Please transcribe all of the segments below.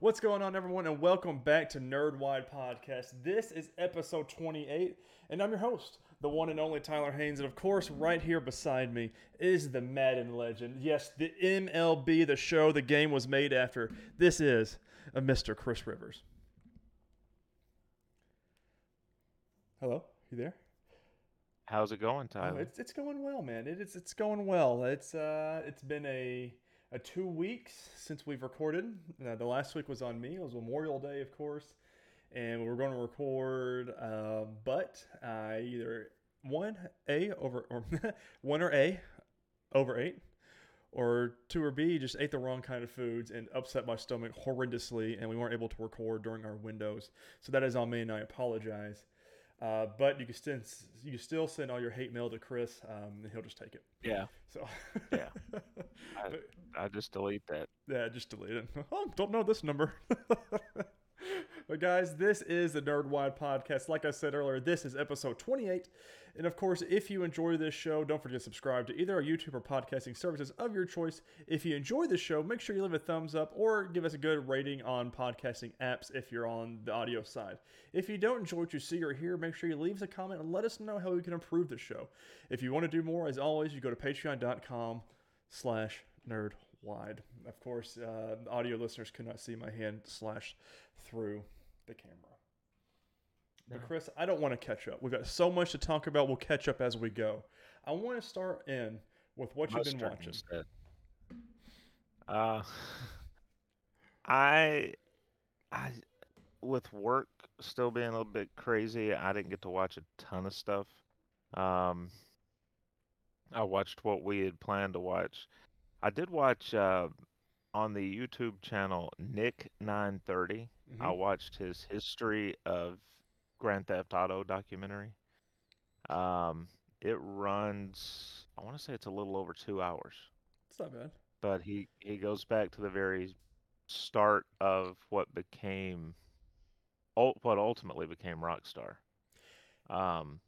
What's going on, everyone, and welcome back to Nerdwide Podcast. This is episode 28, and I'm your host, the one and only Tyler Haynes. And of course, right here beside me is the Madden legend. Yes, the MLB, the show the game was made after. This is a Mr. Chris Rivers. Hello, you there? How's it going, Oh, Tyler? it's it's going well, man. It is it's going well. It's uh it's been a a two weeks since we've recorded. Uh, the last week was on me. It was Memorial Day, of course, and we were going to record. Uh, but I either one A over or one or A over eight, or two or B just ate the wrong kind of foods and upset my stomach horrendously, and we weren't able to record during our windows. So that is on me, and I apologize. Uh, but you can still you can still send all your hate mail to Chris, um, and he'll just take it. Yeah, So Yeah. I- I just delete that. yeah, just delete it. Oh, don't know this number. but guys, this is the Nerdwide Podcast. Like I said earlier, this is episode 28. And of course, if you enjoy this show, don't forget to subscribe to either our YouTube or podcasting services of your choice. If you enjoy the show, make sure you leave a thumbs up or give us a good rating on podcasting apps if you're on the audio side. If you don't enjoy what you see or hear, make sure you leave us a comment and let us know how we can improve the show. If you want to do more, as always, you go to patreon.com slash nerdwide. Of course, uh, audio listeners could not see my hand slash through the camera. But Chris, I don't want to catch up. We've got so much to talk about. We'll catch up as we go. I want to start in with what you've been watching. instead. Uh, I, I, with work still being a little bit crazy, I didn't get to watch a ton of stuff. Um, I watched what we had planned to watch. I did watch uh, on the YouTube channel Nick 930. I Mhm. watched his history of Grand Theft Auto documentary. Um, it runs, I want to say it's a little over two hours, It's not bad. but he he goes back to the very start of what became, what ultimately became Rockstar. Um,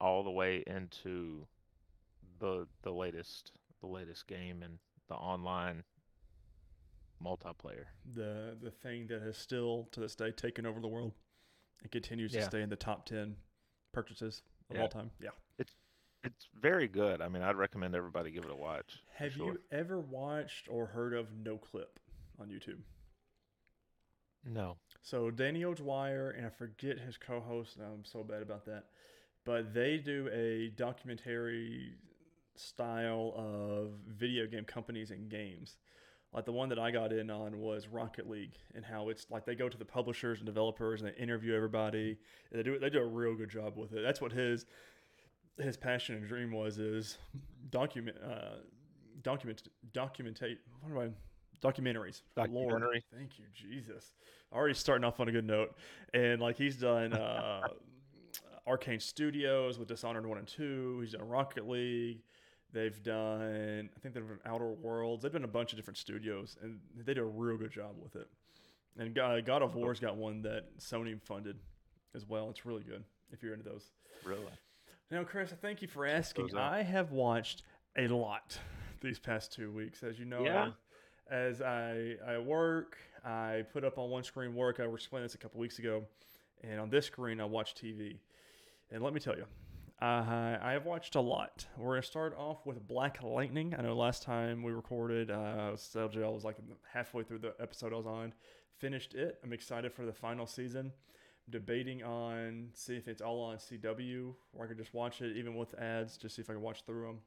all the way into the the latest the latest game and the online multiplayer. The the thing that has still to this day taken over the world and continues to stay in the top ten purchases of Yeah. all time. Yeah. It's it's very good. I mean, I'd recommend everybody give it a watch. Have sure. you ever watched or heard of Noclip on YouTube? No. So Danny O'Dwyer and I forget his co-host. I'm so bad about that, but they do a documentary style of video game companies and games. Like the one that I got in on was Rocket League and how it's like they go to the publishers and developers and they interview everybody. And they do they do a real good job with it. That's what his his passion and dream was is document uh, document documentate what do I documentaries. Lord, Documentary. thank you, Jesus. Already starting off on a good note. And like he's done uh, Arkane Studios with Dishonored 1 and 2. He's done Rocket League. They've done, I think they've done Outer Worlds. They've done a bunch of different studios, and they do a real good job with it. And God, uh, God of War's got one that Sony funded as well. It's really good if you're into those. Really? Now, Chris, thank you for asking. I have watched a lot these past two weeks. As you know, Yeah. as I, I work, I put up on one screen work. I explained this a couple weeks ago. And on this screen, I watch TV. And let me tell you, I, I have watched a lot. We're to start off with Black Lightning. I know last time we recorded, uh, Celgel was like halfway through the episode I was on. Finished it. I'm excited for the final season I'm debating on see if it's all on CW or I could just watch it even with ads, just see if I can watch through them.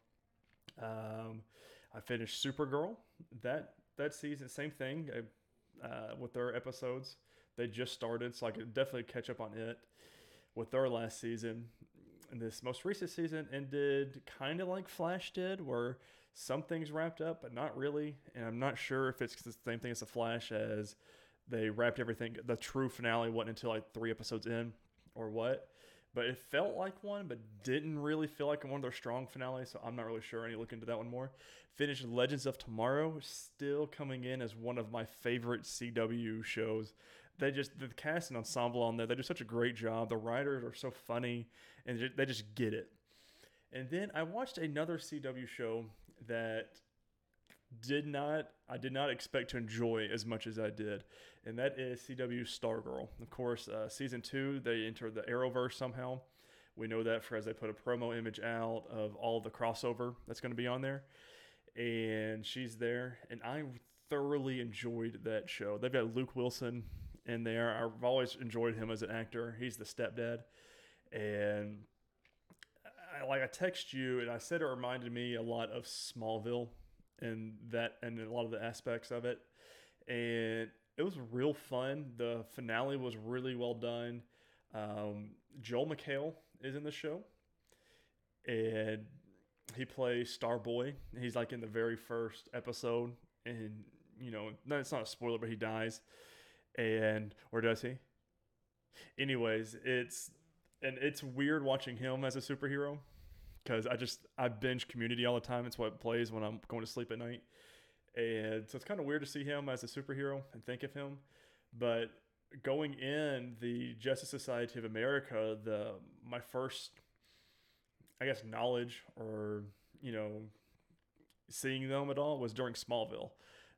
Um, I finished Supergirl. That that season, same thing uh, uh, with their episodes. They just started, so I could definitely catch up on it. With their last season, and this most recent season ended kind of like Flash did, where some things wrapped up, but not really. And I'm not sure if it's the same thing as the Flash as they wrapped everything. The true finale wasn't until like three episodes in, or what. But it felt like one, but didn't really feel like one of their strong finales. So I'm not really sure. I need to look into that one more. Finished Legends of Tomorrow, still coming in as one of my favorite CW shows. They just the cast and ensemble on there. They do such a great job. The writers are so funny, and they just get it. And then I watched another CW show that did not I did not expect to enjoy as much as I did, and that is CW Stargirl. Of course, uh, season two they entered the Arrowverse somehow. We know that for as they put a promo image out of all the crossover that's going to be on there, and she's there, and I thoroughly enjoyed that show. They've got Luke Wilson in there. I've always enjoyed him as an actor. He's the stepdad, and I, like I text you, and I said it reminded me a lot of Smallville, and that and a lot of the aspects of it, and it was real fun. The finale was really well done. Um, Joel McHale is in the show, and he plays Starboy. He's like in the very first episode, and you know, no, it's not a spoiler, but he dies, and or does he? Anyways, it's and it's weird watching him as a superhero because I just I binge Community all the time. It's what plays when I'm going to sleep at night, and so it's kind of weird to see him as a superhero and think of him. But going in the Justice Society of America, the my first, I guess, knowledge or you know, seeing them at all was during Smallville.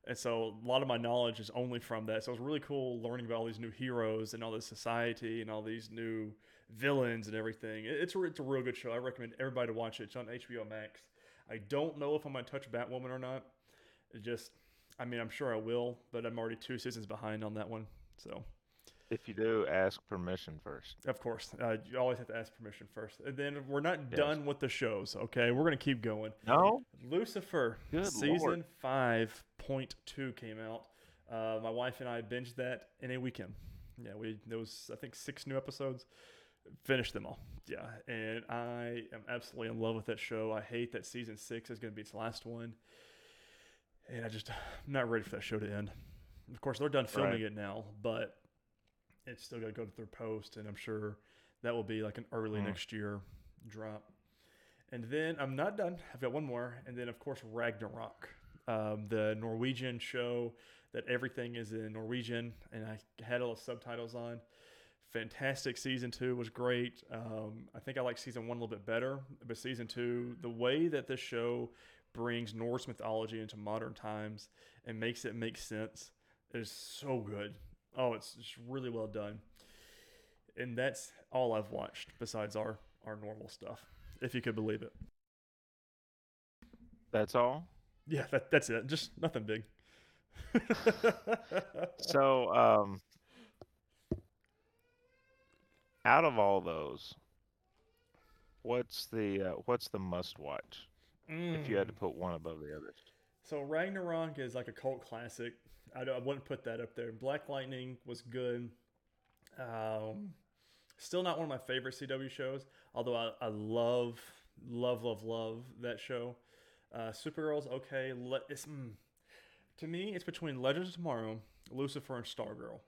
And so a lot of my knowledge is only from that. So it was really cool learning about all these new heroes and all this society and all these new villains and everything. It's a, it's a real good show. I recommend everybody to watch it. It's on HBO Max. I don't know if I'm going to touch Batwoman or not. It just, I mean, I'm sure I will, but I'm already two seasons behind on that one. So if you do, ask permission first. Of course. Uh, you always have to ask permission first. And then we're not yes. done with the shows, okay? We're going to keep going. No? Lucifer, Good season 5.2 came out. Uh, my wife and I binged that in a weekend. Yeah, we there was I think six new episodes. Finished them all. Yeah, and I am absolutely in love with that show. I hate that season six is going to be its last one, and I just I'm not ready for that show to end. Of course, they're done filming right. it now, but it's still got to go through post, and I'm sure that will be like an early mm. next year drop. And then I'm not done. I've got one more, and then of course Ragnarok, um, the Norwegian show that everything is in Norwegian, and I had all the subtitles on. Fantastic season two was great. Um, I think I like season one a little bit better, but season two, the way that this show brings Norse mythology into modern times and makes it make sense is so good. Oh, it's just really well done. And that's all I've watched besides our our normal stuff, if you could believe it. That's all. Yeah, that, that's it. Just nothing big. so, um, out of all those, what's the uh, what's the must watch mm. if you had to mm. put one above the others? So Ragnarok is like a cult classic. I, I wouldn't put that up there. Black Lightning was good. Um, still not one of my favorite CW shows, although I, I love, love, love, love that show. Uh, Supergirl's okay. Le- it's, mm, to me, it's between Legends of Tomorrow, Lucifer, and Stargirl.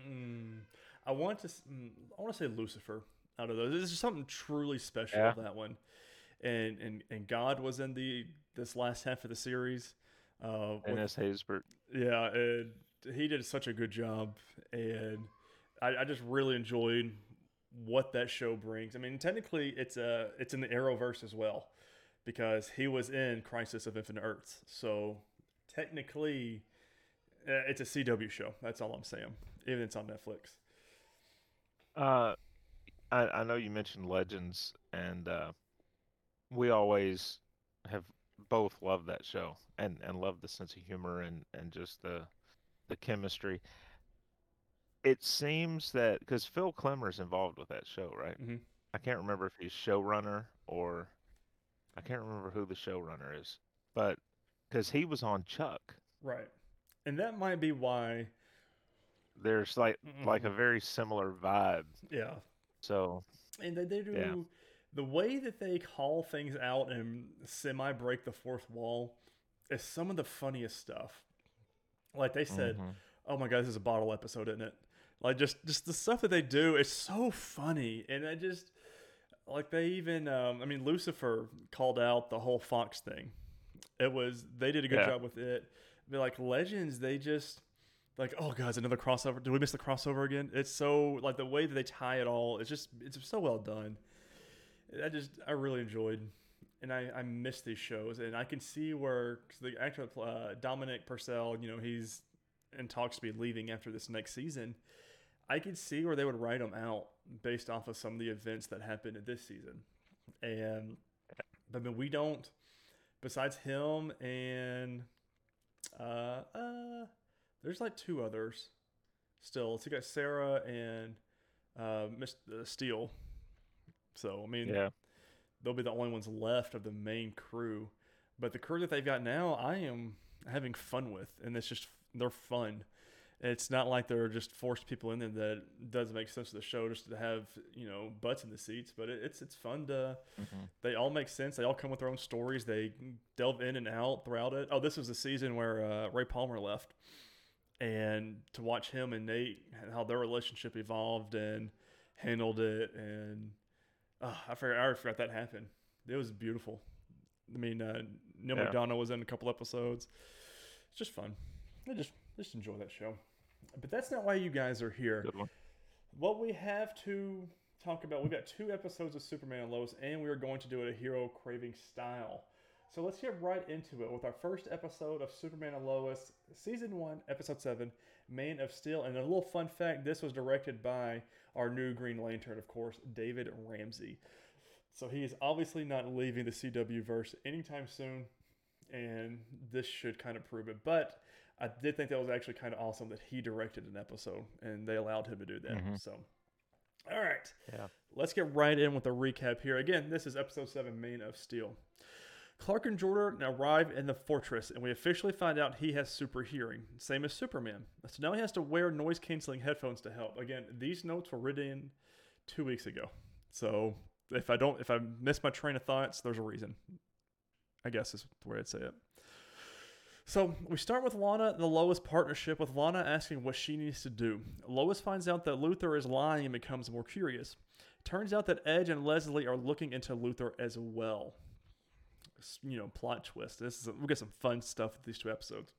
Mm, I want to, mm, I want to say Lucifer out of those. There's just something truly special yeah. that one. And, and and God was in the this last half of the series. Uh, Dennis Haysbert. Yeah, and he did such a good job, and I, I, just really enjoyed what that show brings. I mean, technically, it's a it's in the Arrowverse as well, because he was in Crisis of Infinite Earths. So technically, uh, it's a CW show. That's all I'm saying. Even it's on Netflix. Uh, I, I know you mentioned Legends, and uh, we always have both love that show and and love the sense of humor and and just the the chemistry. It seems that because Phil Klemmer's involved with that show, right? Mm-hmm. I can't remember if he's showrunner or I can't remember who the showrunner is, but because he was on Chuck, right? And that might be why there's like mm-hmm. like a very similar vibe. Yeah. So and they, they do yeah the way that they call things out and semi break the fourth wall is some of the funniest stuff. Like they said, mm-hmm. "Oh my god, this is a bottle episode, isn't it?" Like just just the stuff that they do is so funny, and I just like they even um, I mean Lucifer called out the whole Fox thing. It was they did a good yeah. job with it. But like Legends, they just like oh guys another crossover. Did we miss the crossover again? It's so like the way that they tie it all. It's just it's so well done. I just I really enjoyed and I, I miss these shows, and I can see where 'cause the actor uh, Dominic Purcell, you know, he's in talks to be leaving after this next season. I could see where they would write him out based off of some of the events that happened in this season, and I mean we don't. Besides him and uh, uh, there's like two others still. So you got Sara and uh, Miss uh, Steele. So I mean, Yeah. they'll be the only ones left of the main crew. But the crew that they've got now, I am having fun with, and it's just they're fun. It's not like they're just forced people in there that doesn't make sense to the show just to have you know butts in the seats. But it, it's it's fun to. hmm They all make sense. They all come with their own stories. They delve in and out throughout it. Oh, this was the season where uh, Ray Palmer left, and to watch him and Nate and how their relationship evolved and handled it, and uh, I forgot, I forgot that happened. It was beautiful. I mean, uh, Neil Yeah. McDonough was in a couple episodes. It's just fun. I just just enjoy that show. But that's not why you guys are here what we have to talk about we've got two episodes of superman and lois and we are going to do it a hero craving style so let's get right into it with our first episode of superman and lois season 1 episode 7 man of steel and a little fun fact this was directed by our new green lantern of course david ramsey so he is obviously not leaving the cw verse anytime soon and this should kind of prove it but I did think that was actually kind of awesome that he directed an episode and they allowed him to do that. Mhm. So, all right, Yeah. let's get right in with the recap here. Again, this is episode seven, Main of Steel. Clark and Jordan arrive in the fortress, and we officially find out he has super hearing, same as Superman. So now he has to wear noise canceling headphones to help. Again, these notes were written two weeks ago. So if I don't, if I miss my train of thoughts, there's a reason. I guess is the way I'd say it. So we start with Lana and the Lois partnership, with Lana asking what she needs to do. Lois finds out that Luthor is lying and becomes more curious. Turns out that Edge and Leslie are looking into Luthor as well. You know, plot twist. This is we get some fun stuff with these two episodes.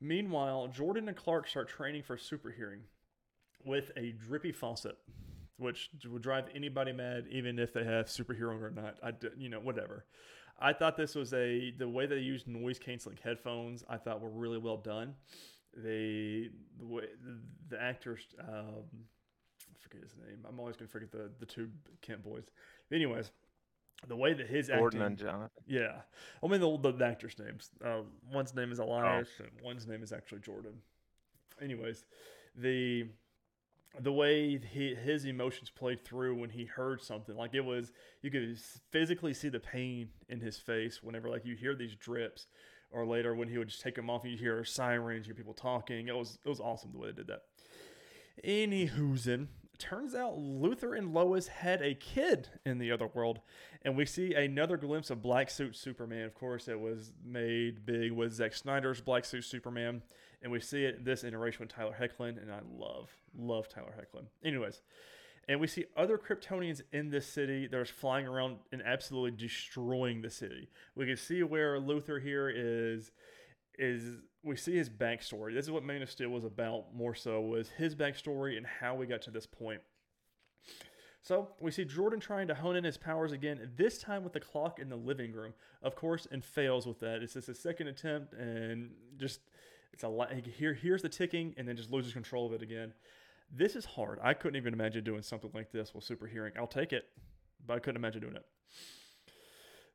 Meanwhile, Jordan and Clark start training for super hearing with a drippy faucet, which would drive anybody mad, even if they have super hearing or not. I, you know, whatever. I thought this was a the way they used noise canceling headphones. I thought were really well done. They the way the actors, um, I forget his name. I'm always gonna forget the the two Kent boys. Anyways, the way that his Gordon acting, and Jonathan. yeah, I mean the, the actors' names. Uh, one's name is Elias, and one's name is actually Jordan. Anyways, the the way he, his emotions played through when he heard something, like it was, you could physically see the pain in his face whenever like you hear these drips, or later when he would just take them off, and you hear sirens, you hear people talking. It was it was awesome the way they did that. Anywho'sin, turns out Luthor and Lois had a kid in the other world, and we see another glimpse of Black Suit Superman. Of course, it was made big with Zack Snyder's Black Suit Superman, and we see it this iteration with Tyler Hoechlin, and I love, love Tyler Hoechlin. Anyways, and we see other Kryptonians in this city that are flying around and absolutely destroying the city. We can see where Luthor here is is we see his backstory. This is what Man of Steel was about more so was his backstory and how we got to this point. So we see Jordan trying to hone in his powers again, this time with the clock in the living room, of course, and fails with that. It's just a second attempt and just it's a lot. Here, here's the ticking, and then just loses control of it again. This is hard. I couldn't even imagine doing something like this with super hearing. I'll take it, but I couldn't imagine doing it.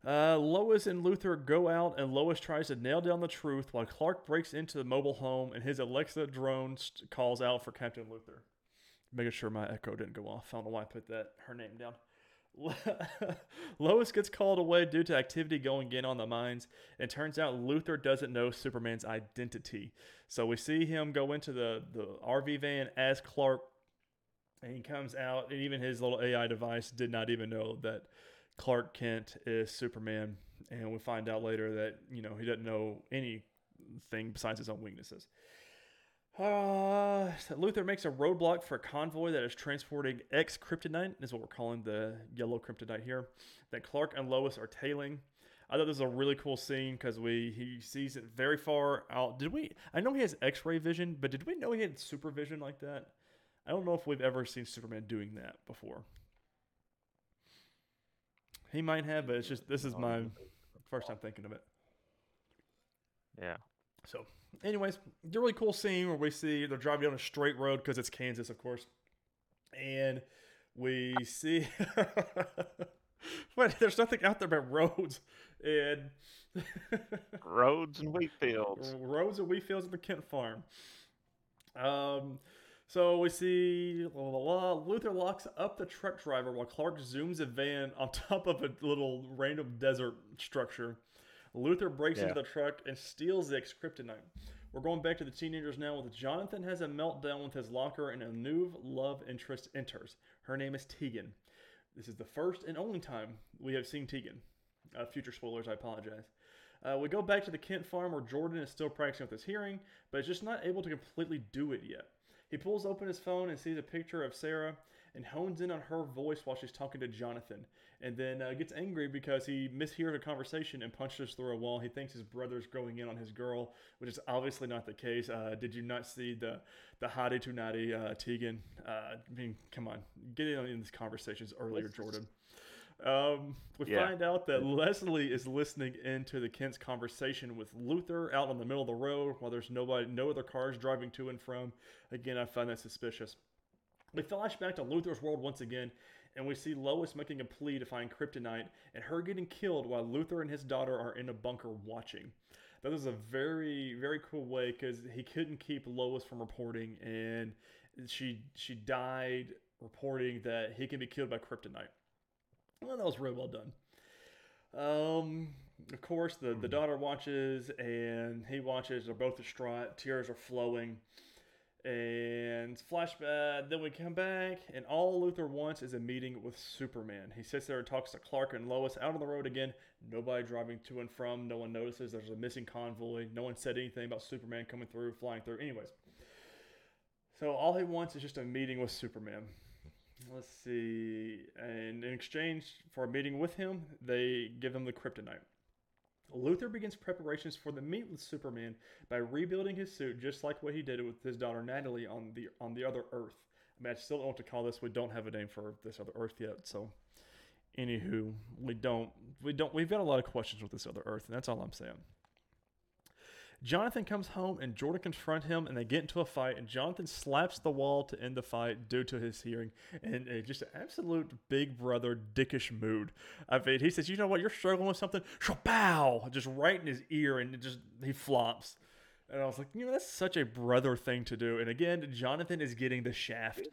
Uh, Lois and Luthor go out, and Lois tries to nail down the truth while Clark breaks into the mobile home and his Alexa drone st- calls out for Captain Luthor. Making sure my echo didn't go off. I don't know why I put that her name down. Lois gets called away due to activity going in on the mines. It turns out Luthor doesn't know Superman's identity. So we see him go into the, the RV van as Clark, and he comes out, and even his little AI device did not even know that Clark Kent is Superman. And we find out later that, you know, he doesn't know anything besides his own weaknesses. Uh, Luthor makes a roadblock for a convoy that is transporting X kryptonite, is what we're calling the yellow kryptonite here, that Clark and Lois are tailing. I thought this was a really cool scene because we he sees it very far out. Did we? I know he has X-ray vision, but did we know he had super vision like that? I don't know if we've ever seen Superman doing that before. He might have, but it's just this is my first time thinking of it. Yeah. So, anyways, it's a really cool scene where we see they're driving down a straight road because it's Kansas, of course, and we see. Wait, there's nothing out there but roads and roads and wheat fields. Roads and wheat fields at the Kent farm. Um, so we see blah, blah, blah. Luthor locks up the truck driver while Clark zooms a van on top of a little random desert structure. Luthor breaks Yeah. into the truck and steals the kryptonite. We're going back to the teenagers now with Jonathan has a meltdown with his locker and a new love interest enters. Her name is Tegan. This is the first and only time we have seen Tegan. Uh, future spoilers, I apologize. Uh, we go back to the Kent farm where Jordan is still practicing with his hearing, but is just not able to completely do it yet. He pulls open his phone and sees a picture of Sarah and hones in on her voice while she's talking to Jonathan, and then uh, gets angry because he mishears a conversation and punches through a wall. He thinks his brother's going in on his girl, which is obviously not the case. Uh, did you not see the the hottie to naughty uh, Tegan? Uh, I mean, come on, get in on these conversations earlier, Jordan. Um, we Yeah. find out that Leslie is listening into the Kent's conversation with Luthor out on the middle of the road while there's nobody, no other cars driving to and from. Again, I find that suspicious. We flash back to Luthor's world once again, and we see Lois making a plea to find kryptonite and her getting killed while Luthor and his daughter are in a bunker watching. That was a very, very cool way because he couldn't keep Lois from reporting, and she she died reporting that he can be killed by kryptonite. Well, that was really well done. Um, of course, the, the daughter watches and he watches. They're both distraught. Tears are flowing. And flashback. Then we come back, and all Luthor wants is a meeting with Superman. He sits there and talks to Clark and Lois out on the road again. Nobody driving to and from. No one notices there's a missing convoy. No one said anything about Superman coming through, flying through. Anyways, so all he wants is just a meeting with Superman. Let's see. And in exchange for a meeting with him, they give him the kryptonite. Luthor begins preparations for the meet with Superman by rebuilding his suit just like what he did with his daughter Natalie on the on the other Earth. I mean, I still don't what to call this. We don't have a name for this other Earth yet. So, anywho, we don't we don't we've got a lot of questions with this other Earth, and that's all I'm saying. Jonathan comes home and Jordan confront him and they get into a fight and Jonathan slaps the wall to end the fight due to his hearing and uh, just an absolute big brother dickish mood. I mean, he says, "You know what? You're struggling with something." Shapow! Just right in his ear and it just he flops. And I was like, you know, that's such a brother thing to do. And again, Jonathan is getting the shaft.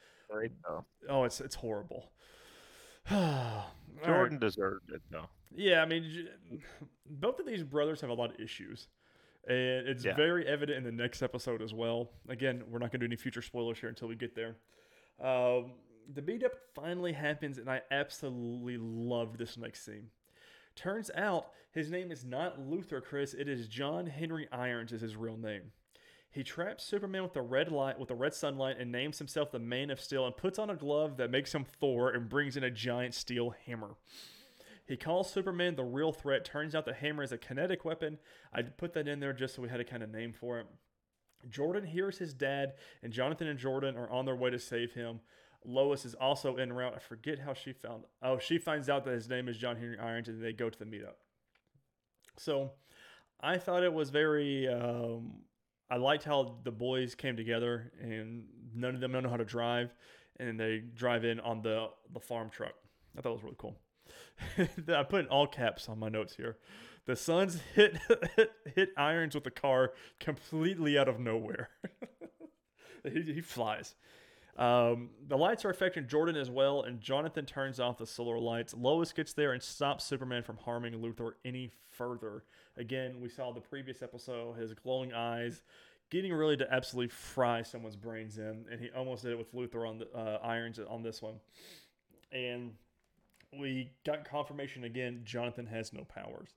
Oh, it's it's horrible. All right. Jordan deserved it though. Yeah, I mean, both of these brothers have a lot of issues. And it's Yeah. very evident in the next episode as well. Again, we're not going to do any future spoilers here until we get there. Um, the beat up finally happens, and I absolutely love this next scene. Turns out his name is not Luthor, Chris. It is John Henry Irons, is his real name. He traps Superman with the red light, with the red sunlight, and names himself the Man of Steel, and puts on a glove that makes him Thor, and brings in a giant steel hammer. He calls Superman the real threat. Turns out the hammer is a kinetic weapon. I put that in there just so we had a kind of name for it. Jordan hears his dad, and Jonathan and Jordan are on their way to save him. Lois is also en route. I forget how she found. Oh, she finds out that his name is John Henry Irons, and they go to the meetup. So, I thought it was very. Um, I liked how the boys came together, and none of them know how to drive, and they drive in on the the farm truck. I thought it was really cool. I put in all caps on my notes here. The Sons hit hit Irons with the car completely out of nowhere. he, he flies. Um, the lights are affecting Jordan as well, and Jonathan turns off the solar lights. Lois gets there and stops Superman from harming Luthor any further. Again, we saw the previous episode, his glowing eyes getting really to absolutely fry someone's brains in, and he almost did it with Luthor on the uh, Irons on this one. And we got confirmation again Jonathan has no powers.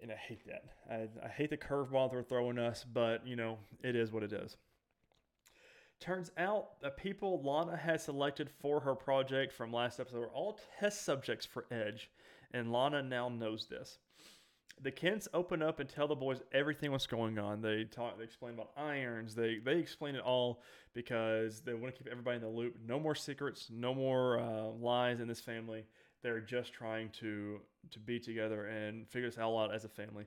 And I hate that. I, I hate the curveball they're throwing us, but you know, it is what it is. Turns out the people Lana had selected for her project from last episode were all test subjects for Edge, and Lana now knows this. The Kents open up and tell the boys everything what's going on. They talk, they explain about irons. They they explain it all because they want to keep everybody in the loop. No more secrets. No more uh, lies in this family. They're just trying to to be together and figure this out as a family.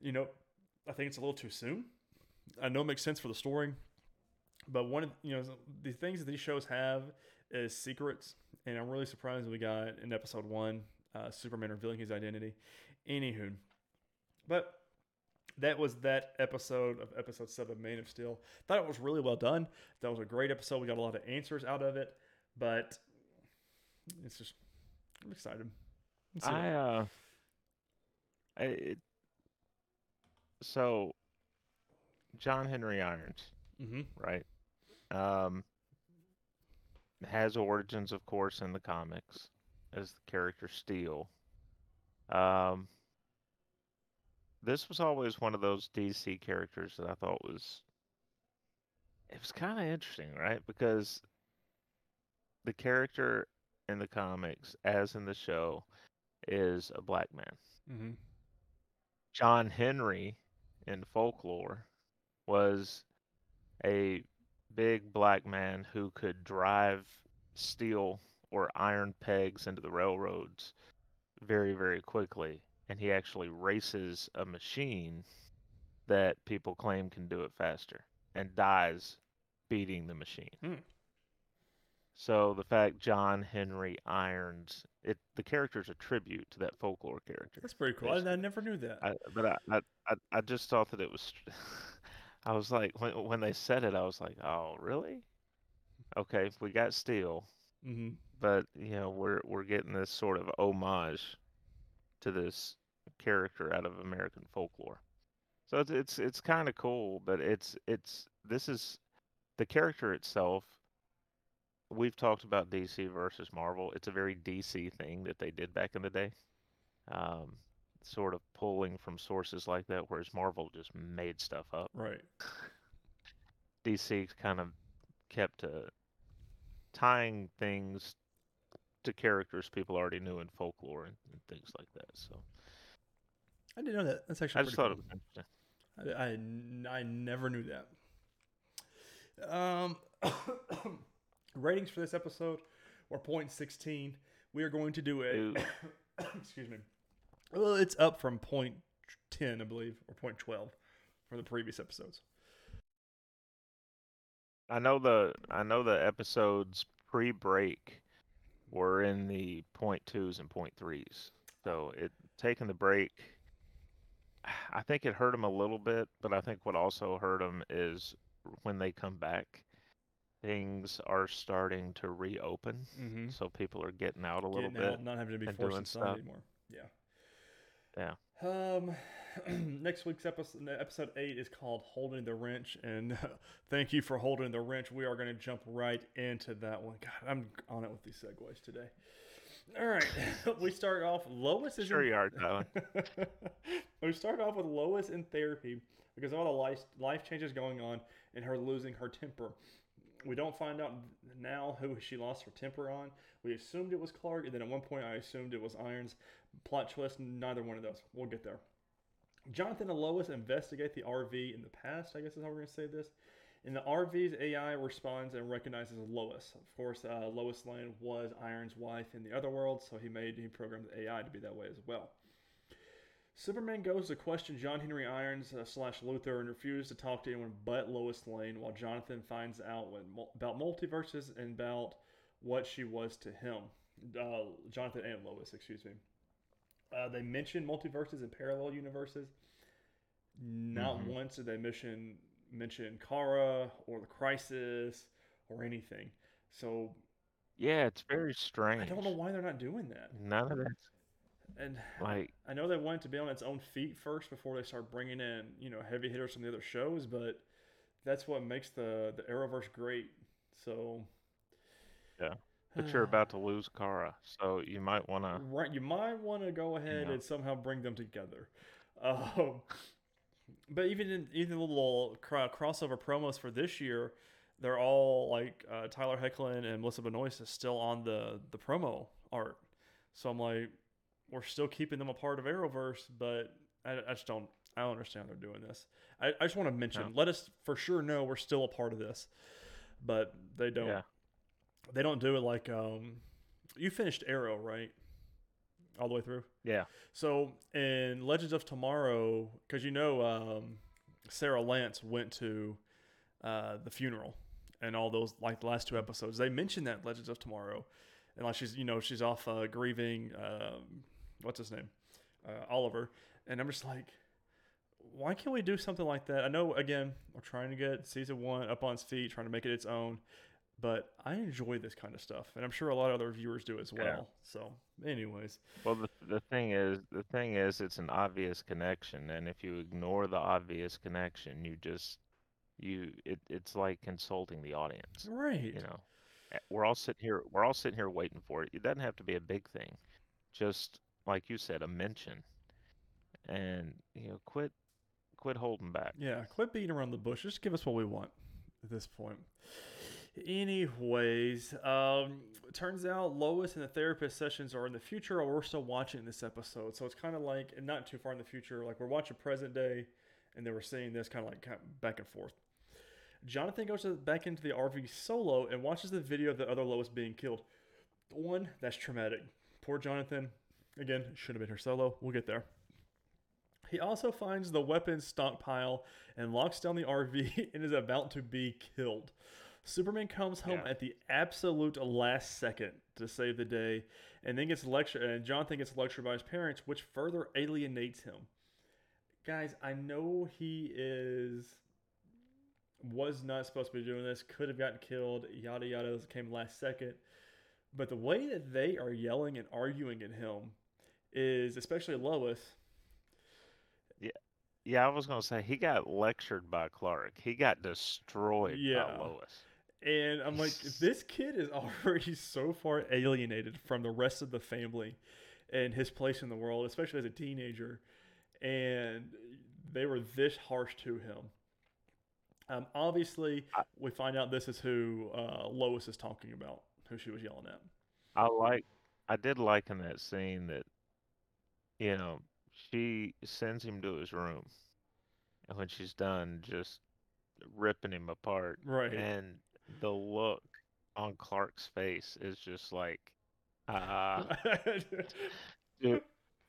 You know, I think it's a little too soon. I know it makes sense for the story, but one of you know the things that these shows have is secrets, and I'm really surprised we got in episode one uh, Superman revealing his identity. Anywho, but that was that episode of episode seven, Man of Steel. Thought it was really well done. That was a great episode. We got a lot of answers out of it, but it's just I'm excited. I uh, I, it, so John Henry Irons, Mhm. right? Um, has origins, of course, in the comics as the character Steel. Um, this was always one of those DC characters that I thought was it was kind of interesting, right? Because the character in the comics, as in the show, is a black man. Mhm. John Henry in folklore was a big black man who could drive steel or iron pegs into the railroads very, very quickly. And he actually races a machine that people claim can do it faster and dies beating the machine. Hmm. So the fact John Henry Irons, it the character's a tribute to that folklore character. That's pretty cool. I, I never knew that. I, but I, I, I, just thought that it was. I was like, when when they said it, I was like, oh, really? Okay, we got Steel, hmm but you know, we're we're getting this sort of homage to this character out of American folklore. So it's it's it's kind of cool, but it's it's this is the character itself. We've talked about DC versus Marvel. It's a very DC thing that they did back in the day. Um, sort of pulling from sources like that, whereas Marvel just made stuff up. Right. DC kind of kept uh, tying things to characters people already knew in folklore and, and things like that. So I didn't know that. That's actually I just thought cool. it was interesting. I, I, I never knew that. Um, ratings for this episode were 0.16. We are going to do a. excuse me. Well, it's up from 0.10, I believe, or 0.12 from the previous episodes. I know the I know the episodes pre-break were in the point twos and point threes. So it taking the break, I think it hurt them a little bit, but I think what also hurt them is when they come back, things are starting to reopen. Mm-hmm. So people are getting out a little Getting bit. out, not having to be forced inside anymore. Yeah. Yeah. Um, next week's episode, episode eight, is called "Holding the Wrench," and thank you for holding the wrench. We are going to jump right into that one. God, I'm on it with these segues today. All right, we start off. Lois is Sure in, you are, Tyler. we start off with Lois in therapy because of all the life life changes going on and her losing her temper. We don't find out now who she lost her temper on. We assumed it was Clark, and then at one point I assumed it was Irons. Plot twist, neither one of those. We'll get there. Jonathan and Lois investigate the RV in the past, I guess is how we're going to say this. In the RV's AI responds and recognizes Lois. Of course, uh, Lois Lane was Iron's wife in the other world, so he made he programmed the AI to be that way as well. Superman goes to question John Henry Irons uh, slash Luthor and refuses to talk to anyone but Lois Lane, while Jonathan finds out when, about multiverses and about what she was to him. Uh, Jonathan and Lois, excuse me. Uh, they mention multiverses and parallel universes. Not Mhm. once did they mention mention Kara or the Crisis or anything. So Yeah, it's very strange. I don't know why they're not doing that. None of that. And Like, I know they wanted to be on its own feet first before they start bringing in, you know, heavy hitters from the other shows, but that's what makes the the Arrowverse great. So Yeah. but you're about to lose Kara, so you might want to. right, you might want to go ahead know. and somehow bring them together. Um, but even in even the little crossover promos for this year, they're all like uh, Tyler Hoechlin and Melissa Benoist is still on the the promo art. So I'm like, we're still keeping them a part of Arrowverse, but I, I just don't I don't understand how they're doing this. I, I just want to mention, No. let us for sure know we're still a part of this, but they don't Yeah. they don't do it like um you finished Arrow, right? All the way through. Yeah. So in Legends of Tomorrow, because you know um, Sara Lance went to uh, the funeral and all those like the last two episodes, they mentioned that Legends of Tomorrow, and like she's you know she's off uh, grieving. Um, what's his name? Uh, Oliver, and I'm just like, why can't we do something like that? I know again we're trying to get season one up on its feet, trying to make it its own. But I enjoy this kind of stuff, and I'm sure a lot of other viewers do as well. Yeah. So, anyways, Well, the the thing is, the thing is, it's an obvious connection, and if you ignore the obvious connection, you just you it it's like consulting the audience. right? You know, Eh, we're all sitting here, we're all sitting here waiting for it. It doesn't have to be a big thing, just like you said, a mention, and you know, quit quit holding back. Yeah, quit beating around the bush. Just give us what we want at this point. Anyways, um, turns out Lois and the therapist sessions are in the future, or we're still watching this episode. So it's kind of like, and not too far in the future, like we're watching present day, and then we're seeing this kind of like back and forth. Jonathan goes back into the RV solo and watches the video of the other Lois being killed. One, that's traumatic. Poor Jonathan. Again, should have been her solo. We'll get there. He also finds the weapons stockpile and locks down the RV and is about to be killed. Superman comes home Yeah. at the absolute last second to save the day, and then gets lectured. And Jonathan gets lectured by his parents, which further alienates him. Guys, I know he is was not supposed to be doing this. Could have gotten killed. Yada yada came last second. But the way that they are yelling and arguing at him is, especially Lois, Yeah, Yeah, I was gonna say he got lectured by Clark. He got destroyed Yeah. by Lois. And I'm like, this kid is already so far alienated from the rest of the family and his place in the world, especially as a teenager. And they were this harsh to him. Um, obviously, I- we find out this is who uh, Lois is talking about, who she was yelling at. I like, I did like in that scene that, you know, she sends him to his room, and when she's done, just ripping him apart, Right. and the look on Clark's face is just like, uh, do,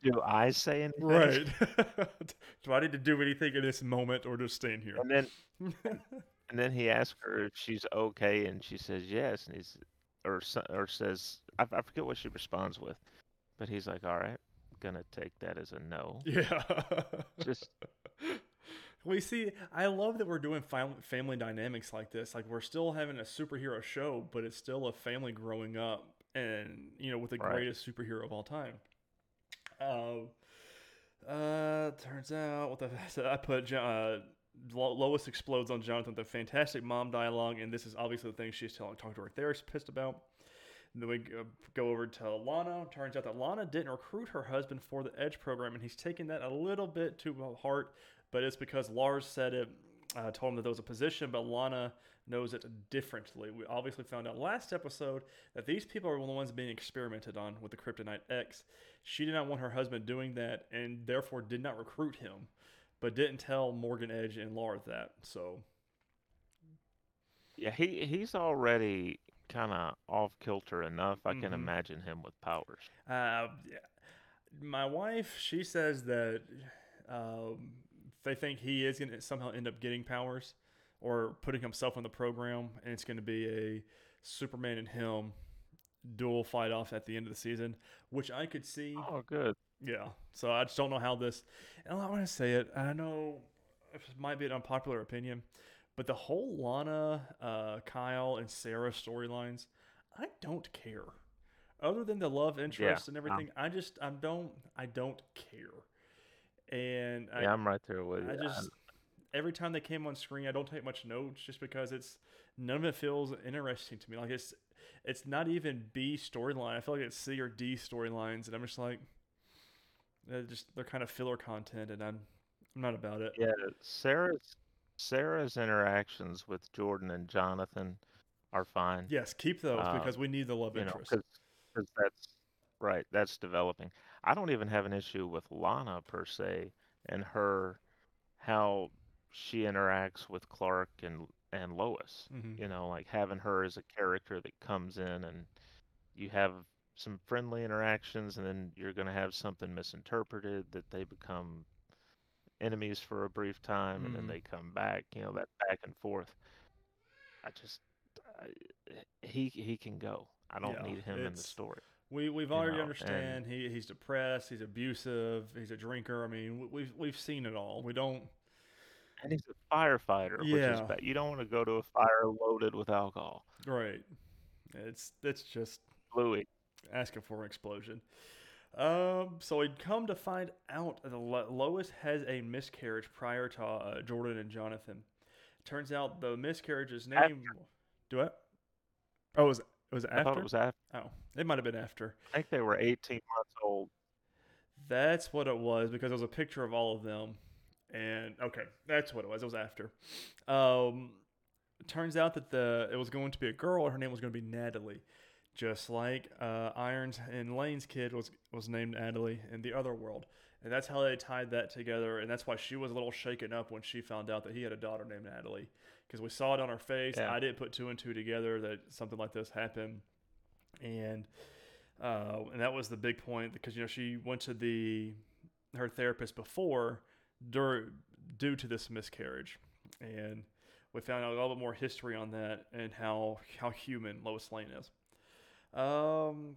do I say anything? right. Do I need to do anything in this moment or just stand here? And then, and then he asks her if she's okay, and she says yes, and he's, or or says, I, I forget what she responds with, but he's like, all right, gonna take that as a no. yeah. Just we see i love that we're doing family dynamics like this like we're still having a superhero show but it's still a family growing up and you know with the Right. greatest superhero of all time um uh turns out what the i put uh Lois explodes on Jonathan. The fantastic mom dialogue, and this is obviously the thing she's telling, talking to her therapist pissed about. And then we go, over to Lana. Turns out that Lana didn't recruit her husband for the Edge program, and he's taking that a little bit to heart. But it's because Lars said it, uh, told him that there was a position, but Lana knows it differently. We obviously found out last episode that these people are the ones being experimented on with the Kryptonite X. She did not want her husband doing that, and therefore did not recruit him, but didn't tell Morgan Edge and Lars that. So yeah, he he's already kind of off kilter enough. I can Mhm. imagine him with powers. Uh, my wife, she says that um, they think he is going to somehow end up getting powers or putting himself in the program, and it's going to be a Superman and him dual fight off at the end of the season, which I could see. Oh, good. Yeah. So I just don't know how this. And I want to say it. I know it might be an unpopular opinion, but the whole Lana, uh, Kyle, and Sarah storylines, I don't care. Other than the love interest and um, everything, I just I don't I don't care. And I, Yeah, I'm right there with you. I just every time they came on screen, I don't take much notes just because it's none of it feels interesting to me. Like it's it's not even B storyline. I feel like it's C or D storylines, and I'm just like, they're just they're kind of filler content, and I'm I'm not about it. Yeah, Sarah's Sarah's interactions with Jordan and Jonathan are fine. Yes, keep those Uh, because we need the love you know, interest. because that's right. That's developing. I don't even have an issue with Lana per se and her how she interacts with Clark and and Lois. Mhm. You know, like having her as a character that comes in and you have some friendly interactions, and then you're going to have something misinterpreted that they become enemies for a brief time, and then Mm. they come back. You know that back and forth. I just I, he he can go. I don't Yeah, need him in the story. We we've already know, understand he he's depressed, he's abusive, he's a drinker. I mean, we- we've we've seen it all. We don't. And he's a firefighter, which is Yeah. bad. You don't want to go to a fire loaded with alcohol. Right. It's it's just Louis. asking for an explosion. Um, so we'd come to find out that Lois has a miscarriage prior to uh, Jordan and Jonathan. Turns out the miscarriage's name. Do it. Oh, it was it was after? I thought it was after. Oh, it might have been after. I think they were 18 months old. That's what it was because there was a picture of all of them, and okay, that's what it was. It was after. Um, turns out that the it was going to be a girl, her name was going to be Natalie, just like uh, Irons and Lane's kid was was named Natalie in the other world, and that's how they tied that together, and that's why she was a little shaken up when she found out that he had a daughter named Natalie, because we saw it on her face. Yeah. I didn't put two and two together that something like this happened, and uh, and that was the big point because you know she went to the her therapist before dur- due to this miscarriage, and we found out a little bit more history on that and how how human Lois Lane is. Um,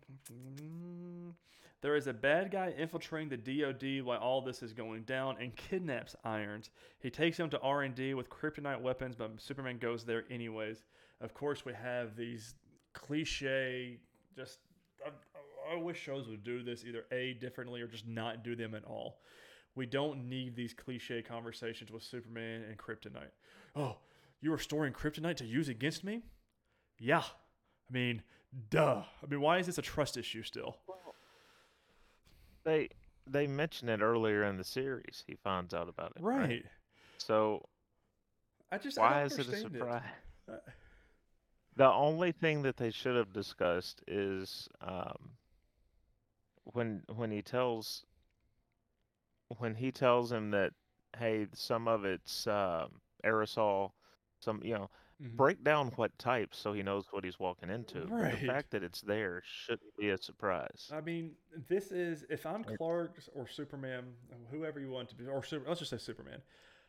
there is a bad guy infiltrating the DoD while all this is going down and kidnaps Irons. He takes him to R and D with kryptonite weapons, but Superman goes there anyways. Of course, we have these cliche. Just I, I wish shows would do this either a differently or just not do them at all. We don't need these cliche conversations with Superman and kryptonite. Oh, you are storing kryptonite to use against me? Yeah. I mean, duh. I mean, why is this a trust issue still? They they mention it earlier in the series. He finds out about it. Right. So I just why don't is it a surprise? Uh, The only thing that they should have discussed is um, when when he tells when he tells him that hey, some of it's um, aerosol, some you know, mhm. break down what type so he knows what he's walking into. But Right. The fact that it's there shouldn't be a surprise. I mean, this is if I'm Clark or Superman, whoever you want to be, or super, let's just say Superman.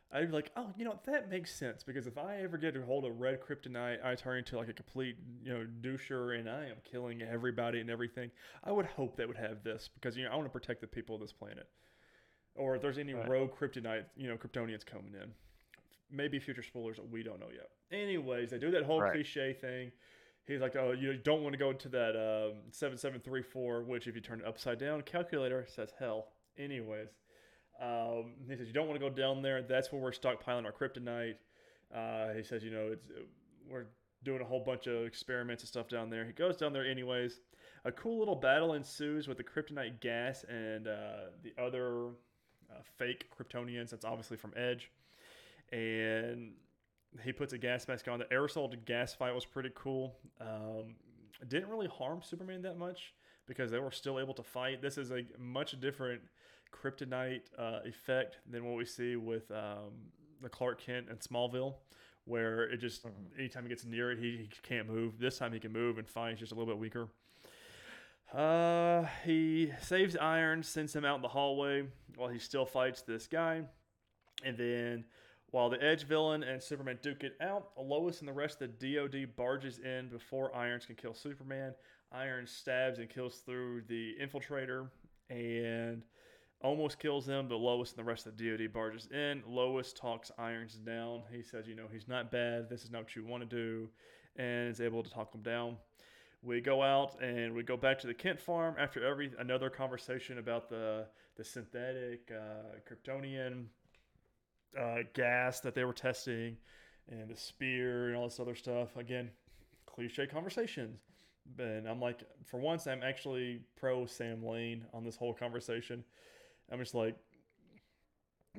I'd be like, oh, you know, that makes sense because if I ever get a hold of red kryptonite, I turn into like a complete, you know, doucher and I am killing everybody and everything. I would hope they would have this because you know I want to protect the people of this planet. Or if there's any Right. rogue kryptonite, you know, Kryptonians coming in. Maybe future spoilers that we don't know yet. Anyways, they do that whole Right. cliche thing. He's like, oh, you don't want to go into that um, 7734, which if you turn it upside down, calculator says hell. Anyways, um, he says, you don't want to go down there. That's where we're stockpiling our kryptonite. Uh, he says, you know, it's we're doing a whole bunch of experiments and stuff down there. He goes down there anyways. A cool little battle ensues with the kryptonite gas and uh, the other uh, fake Kryptonians. That's obviously from Edge. And he puts a gas mask on. The aerosol gas fight was pretty cool. Um, didn't really harm Superman that much because they were still able to fight. This is a much different kryptonite uh, effect than what we see with um, the Clark Kent and Smallville, where it just Mhm. anytime he gets near it, he, he can't move. This time he can move and fight. He's just a little bit weaker. Uh, he saves Iron, sends him out in the hallway while he still fights this guy, and then while the Edge villain and Superman duke it out, Lois and the rest of the DoD barges in before Irons can kill Superman. Irons stabs and kills through the infiltrator and almost kills him, but Lois and the rest of the DoD barges in. Lois talks Irons down. He says, you know, he's not bad. This is not what you want to do, and is able to talk him down. We go out and we go back to the Kent farm after every another conversation about the the synthetic uh, Kryptonian uh, gas that they were testing and the spear and all this other stuff. Again, cliche conversations. And I'm like, for once, I'm actually pro Sam Lane on this whole conversation. I'm just like,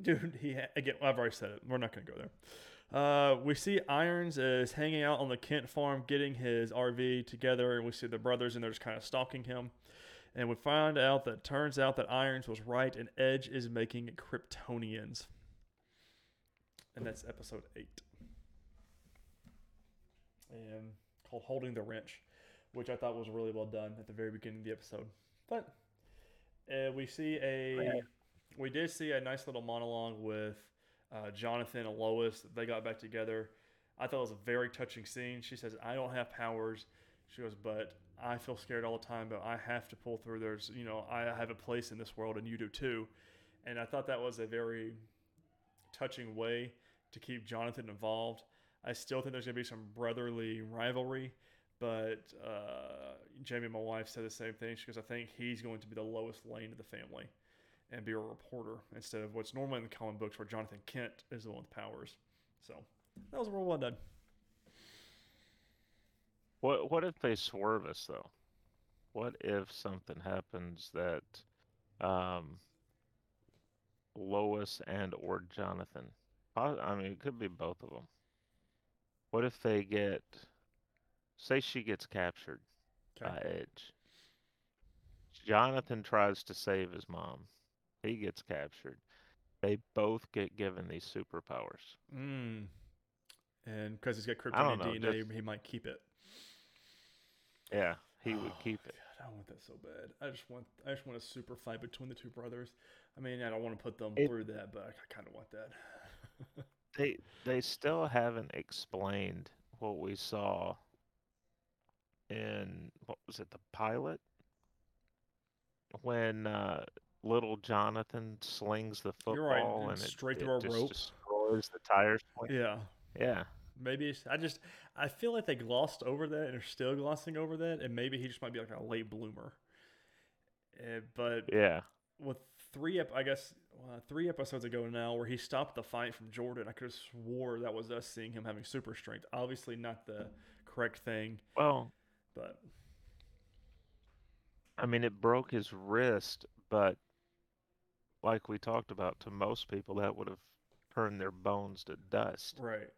dude, he ha- again. I've already said it. We're not going to go there. Uh, we see Irons is hanging out on the Kent farm, getting his RV together, and we see the brothers, and they're just kind of stalking him. And we find out that turns out that Irons was right, and Edge is making Kryptonians. And that's episode eight. And called Holding the Wrench. which I thought was really well done at the very beginning of the episode. But uh, we see a we did see a nice little monologue with uh, Jonathan and Lois. They got back together. I thought it was a very touching scene. She says, "I don't have powers." She goes, "But I feel scared all the time. But I have to pull through. There's, you know, I have a place in this world, and you do too." And I thought that was a very touching way to keep Jonathan involved. I still think there's going to be some brotherly rivalry, but uh, Jamie, my wife, said the same thing. She goes, I think he's going to be the Lois Lane of the family and be a reporter instead of what's normally in the comic books where Jonathan Kent is the one with powers. So that was real well done. What what if they swerve us though? What if something happens that um, Lois and or Jonathan? I mean, it could be both of them. What if they get, say, she gets captured Okay. by Edge. Jonathan tries to save his mom. He gets captured. They both get given these superpowers. Mm. And because he's got kryptonian DNA, just- he might keep it. Yeah, he would Oh, keep it. God, I want that so bad. I just want, I just want a super fight between the two brothers. I mean, I don't want to put them It- through that, but I kind of want that. They they still haven't explained what we saw in what was it, the pilot? When uh, little Jonathan slings the football right, and and it, straight it through a just rope. destroys the tires. yeah. Yeah. Maybe I just I feel like they glossed over that and are still glossing over that, and maybe he just might be like a late bloomer. Uh, but Yeah. with three, ep- I guess uh, three episodes ago now, where he stopped the fight from Jordan, I could have swore that was us seeing him having super strength. Obviously, not the correct thing, Well, but I mean, it broke his wrist, but like we talked about, to most people, that would have turned their bones to dust right,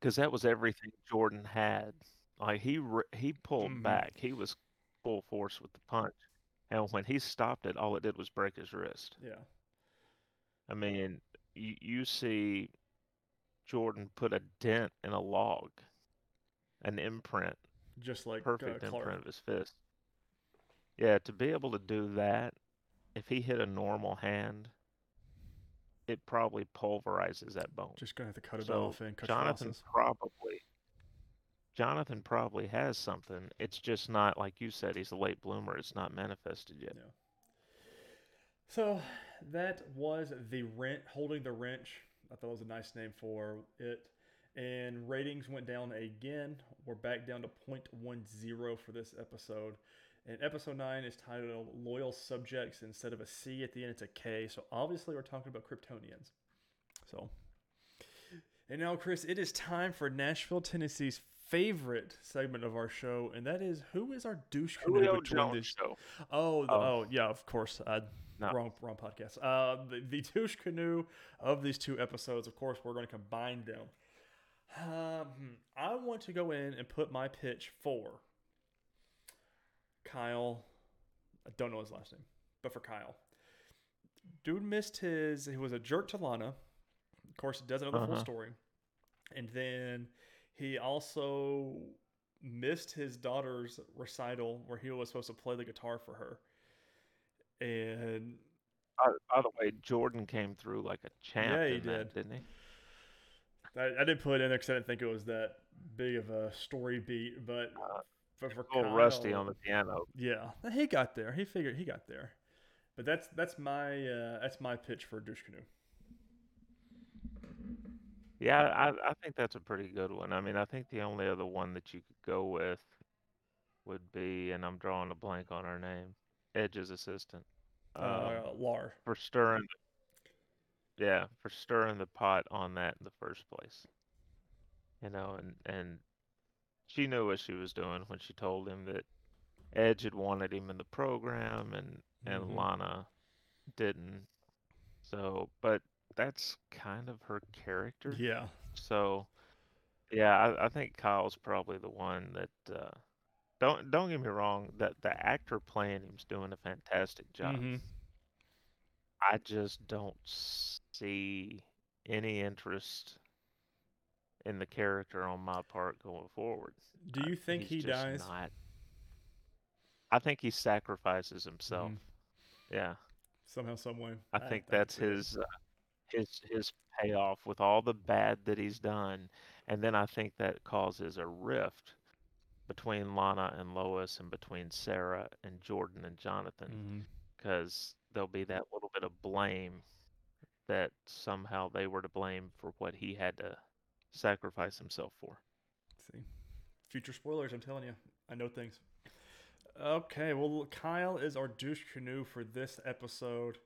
because that was everything Jordan had. Like he he pulled Mhm. back, he was full force with the punch, and when he stopped it, all it did was break his wrist. yeah, I mean, you you see Jordan put a dent in a log, an imprint just like perfect uh, imprint of his fist. Yeah, to be able to do that, if he hit a normal hand, it probably pulverizes that bone. Just gonna have to cut it So off and cut Jonathan crosses. probably Jonathan probably has something. It's just not like you said, he's a late bloomer. It's not manifested yet. So that was the rent holding the wrench. I thought it was a nice name for it. And ratings went down again. We're back down to 0.10 for this episode. And episode 9 is titled Loyal Subjects. Instead of a C at the end, it's a K. So obviously, we're talking about Kryptonians. So, and now, Chris, it is time for Nashville, Tennessee's favorite segment of our show, and that is who is our douche canoe Julio between Jones these show. Oh, the, Oh. oh, yeah, of course. Uh, No. Wrong, wrong podcast. Uh, the, the douche canoe of these two episodes. Of course, we're going to combine them. Um, I want to go in and put my pitch for Kyle. I don't know his last name, but for Kyle, dude missed his. He was a jerk to Lana. Of course, it doesn't know the full Uh-huh. story, and then he also missed his daughter's recital where he was supposed to play the guitar for her. And By, by the way, Jordan came through like a champ. Yeah, he in that, did. didn't he? I, I didn't put it in there because I didn't think it was that big of a story beat. But Uh, for, for A little rusty on the piano. Yeah, he got there. He figured he got there. But that's that's my uh, that's my pitch for douche canoe. Yeah, I, I think that's a pretty good one. I mean, I think the only other one that you could go with would be, and I'm drawing a blank on her name, Edge's assistant. Um, Uh, Lar. for stirring, yeah, for stirring the pot on that in the first place. You know, and and she knew what she was doing when she told him that Edge had wanted him in the program, and and Mhm. Lana didn't. So, but that's kind of her character. Yeah. So, yeah, I, I think Kyle's probably the one that. Uh, don't don't get me wrong. That the actor playing him's doing a fantastic job. Mhm. I just don't see any interest in the character on my part going forward. Do you think he's he dies? Not, I think he sacrifices himself. Mhm. Yeah, Somehow, some way. I think that's can see it. his uh, his his payoff with all the bad that he's done, and then I think that causes a rift between Lana and Lois and between Sarah and Jordan and Jonathan mm-hmm. because there'll be that little bit of blame that somehow they were to blame for what he had to sacrifice himself for. See, future spoilers. I'm telling you, I know things. Okay, well, Kyle is our douche canoe for this episode.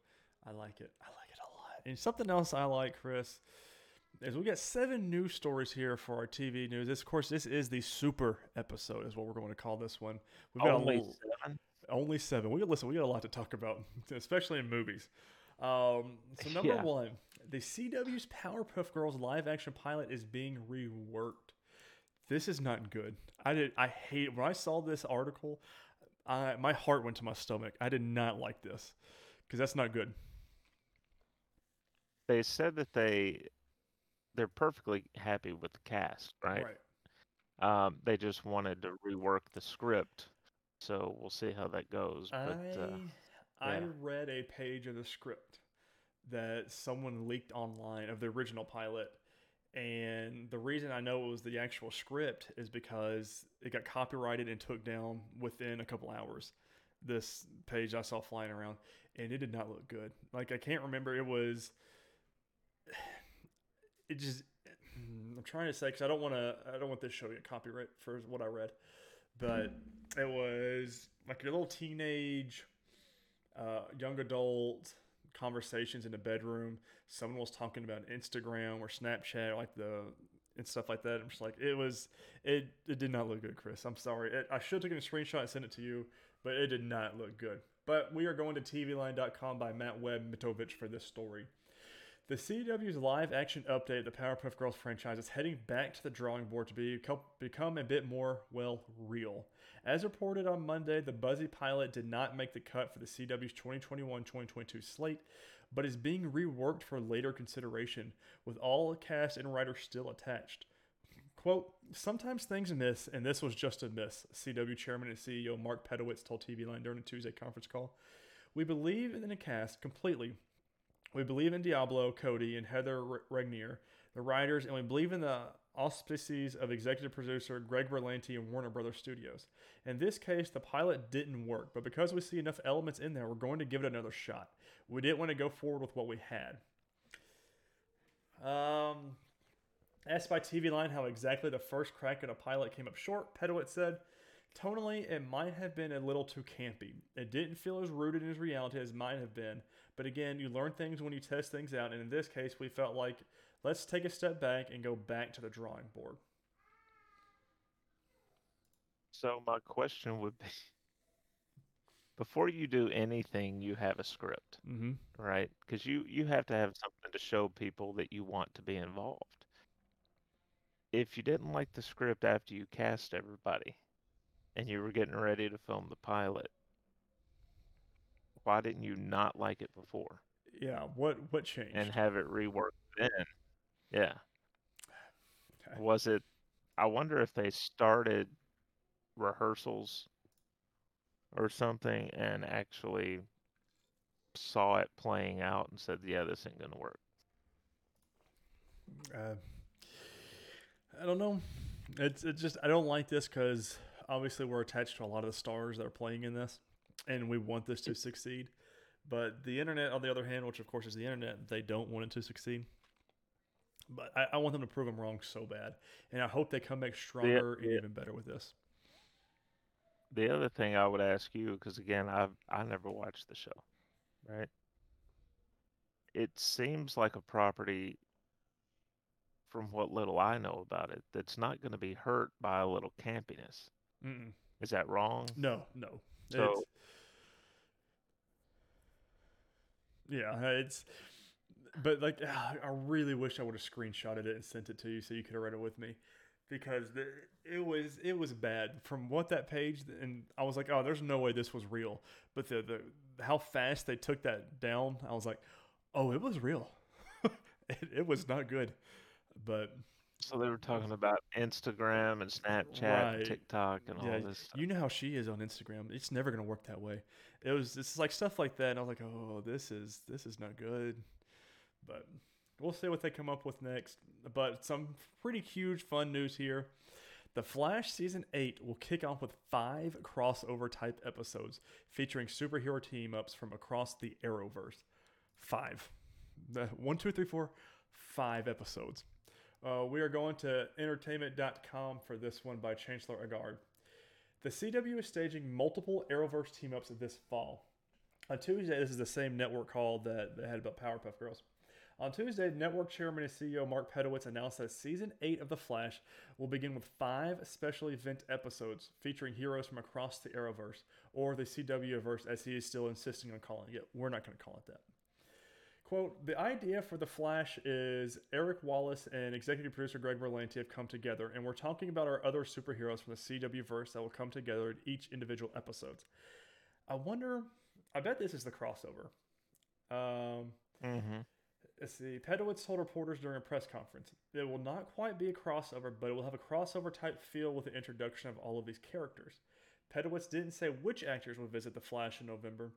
I like it. I like it a lot. And something else I like, Chris, is we got seven news stories here for our TV news. This, of course, this is the super episode, is what we're going to call this one. We've got Only little, seven. only seven. We got listen. We got a lot to talk about, especially in movies. Um, so number Yeah. one, the CW's Powerpuff Girls live action pilot is being reworked. This is not good. I did. I hate when I saw this article. I my heart went to my stomach. I did not like this because that's not good. They said that they they're perfectly happy with the cast, right? Um, they just wanted to rework the script, so we'll see how that goes. But uh, I I yeah. read a page of the script that someone leaked online of the original pilot. And the reason I know it was the actual script is because it got copyrighted and took down within a couple hours. This page I saw flying around, and it did not look good. Like I can't remember. It was. It just. I'm trying to say because I don't want to. I don't want this show to get copyright for what I read, but it was like your little teenage, uh, young adult conversations in the bedroom. Someone was talking about Instagram or Snapchat, like the and stuff like that. I'm just like, it was, it, it did not look good, Chris. I'm sorry. It, I should have taken a screenshot and sent it to you, but it did not look good. But we are going to TVLine.com by Matt Webb Mitovich for this story. The CW's live action update of the Powerpuff Girls franchise is heading back to the drawing board to be, become a bit more, well, real. As reported on Monday, the Buzzy pilot did not make the cut for the CW's 2021 2022 slate, but is being reworked for later consideration, with all cast and writers still attached. Quote, sometimes things miss, and this was just a miss, CW chairman and CEO Mark Pedowitz told TV Line during a Tuesday conference call. We believe in the cast completely. We believe in Diablo, Cody, and Heather Regnier, the writers, and we believe in the auspices of executive producer Greg Berlanti and Warner Brothers Studios. In this case, the pilot didn't work, but because we see enough elements in there, we're going to give it another shot. We didn't want to go forward with what we had. Um, asked by TV Line how exactly the first crack at a pilot came up short, Pedowitz said, Tonally, it might have been a little too campy. It didn't feel as rooted in reality as might have been. But again, you learn things when you test things out, and in this case, we felt like let's take a step back and go back to the drawing board. so my question would be, before you do anything, you have a script, Mm-hmm. right? Because you you have to have something to show people that you want to be involved. If you didn't like the script after you cast everybody, and you were getting ready to film the pilot, why didn't you not like it before Yeah, what what changed? and have it reworked then? Yeah. Okay. Was it? I wonder if they started rehearsals or something and actually saw it playing out and said, "Yeah, this ain't gonna work." Uh, I don't know. It's it's just I don't like this because obviously we're attached to a lot of the stars that are playing in this, and we want this to succeed. But the internet, on the other hand, which of course is the internet, they don't want it to succeed. But I, I want them to prove them wrong so bad, and I hope they come back stronger and yeah. even better with this. The other thing I would ask you, because again, I've I never watched the show, right? It seems like a property, from what little I know about it, that's not going to be hurt by a little campiness. Mm-mm. Is that wrong? No, no. So- It's- yeah, it's. But like, I really wish I would have screenshotted it and sent it to you so you could have read it with me, because the, it was it was bad from what that page and I was like, oh, there's no way this was real. But the the how fast they took that down, I was like, oh, it was real. it, it was not good, but So they were talking about Instagram and Snapchat, Right. and TikTok, and Yeah, all this. Stuff. You know how she is on Instagram. It's never gonna work that way. It was it's like stuff like that, and I was like, oh, this is this is not good. But we'll see what they come up with next. But some pretty huge fun news here. The Flash season eight will kick off with five crossover type episodes featuring superhero team ups from across the Arrowverse. Five. The one, two, three, four, five episodes. Uh, we are going to entertainment.com for this one by Chancellor Agard. The CW is staging multiple Arrowverse team ups this fall. On Tuesday, this is the same network call that they had about Powerpuff Girls. On Tuesday, network chairman and CEO Mark Pedowitz announced that season 8 of The Flash will begin with five special event episodes featuring heroes from across the Arrowverse, or the CW-verse as he is still insisting on calling it. We're not going to call it that. Quote, the idea for The Flash is Eric Wallace and executive producer Greg Berlanti have come together, and we're talking about our other superheroes from the CW verse that will come together in each individual episodes. I wonder, I bet this is the crossover. Um, Mm-hmm. Let's see. Pedowitz told reporters during a press conference, it will not quite be a crossover, but it will have a crossover type feel with the introduction of all of these characters. Pedowitz didn't say which actors will visit The Flash in November.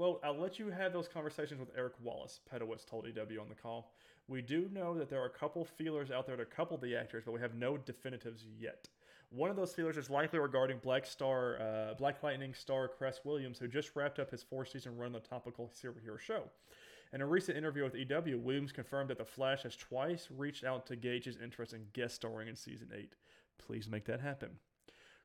Quote, I'll let you have those conversations with Eric Wallace, Pedowitz told EW on the call. We do know that there are a couple feelers out there to couple the actors, but we have no definitives yet. One of those feelers is likely regarding Black Star, uh, Black Lightning star Cress Williams, who just wrapped up his four-season run on the topical superhero show. In a recent interview with EW, Williams confirmed that The Flash has twice reached out to gauge his interest in guest starring in season 8. Please make that happen.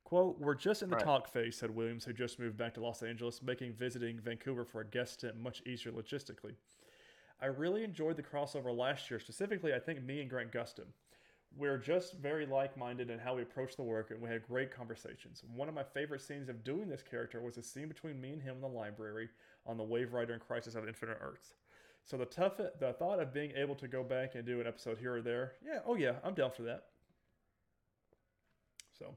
Quote, We're just in the Right. talk phase, said Williams, who just moved back to Los Angeles, making visiting Vancouver for a guest stint much easier logistically. I really enjoyed the crossover last year. Specifically, I think me and Grant Gustin. We're just very like minded in how we approach the work, and we had great conversations. One of my favorite scenes of doing this character was a scene between me and him in the library on the Wave Rider and Crisis of Infinite Earths. So the tough, the thought of being able to go back and do an episode here or there, yeah, oh yeah, I'm down for that. So,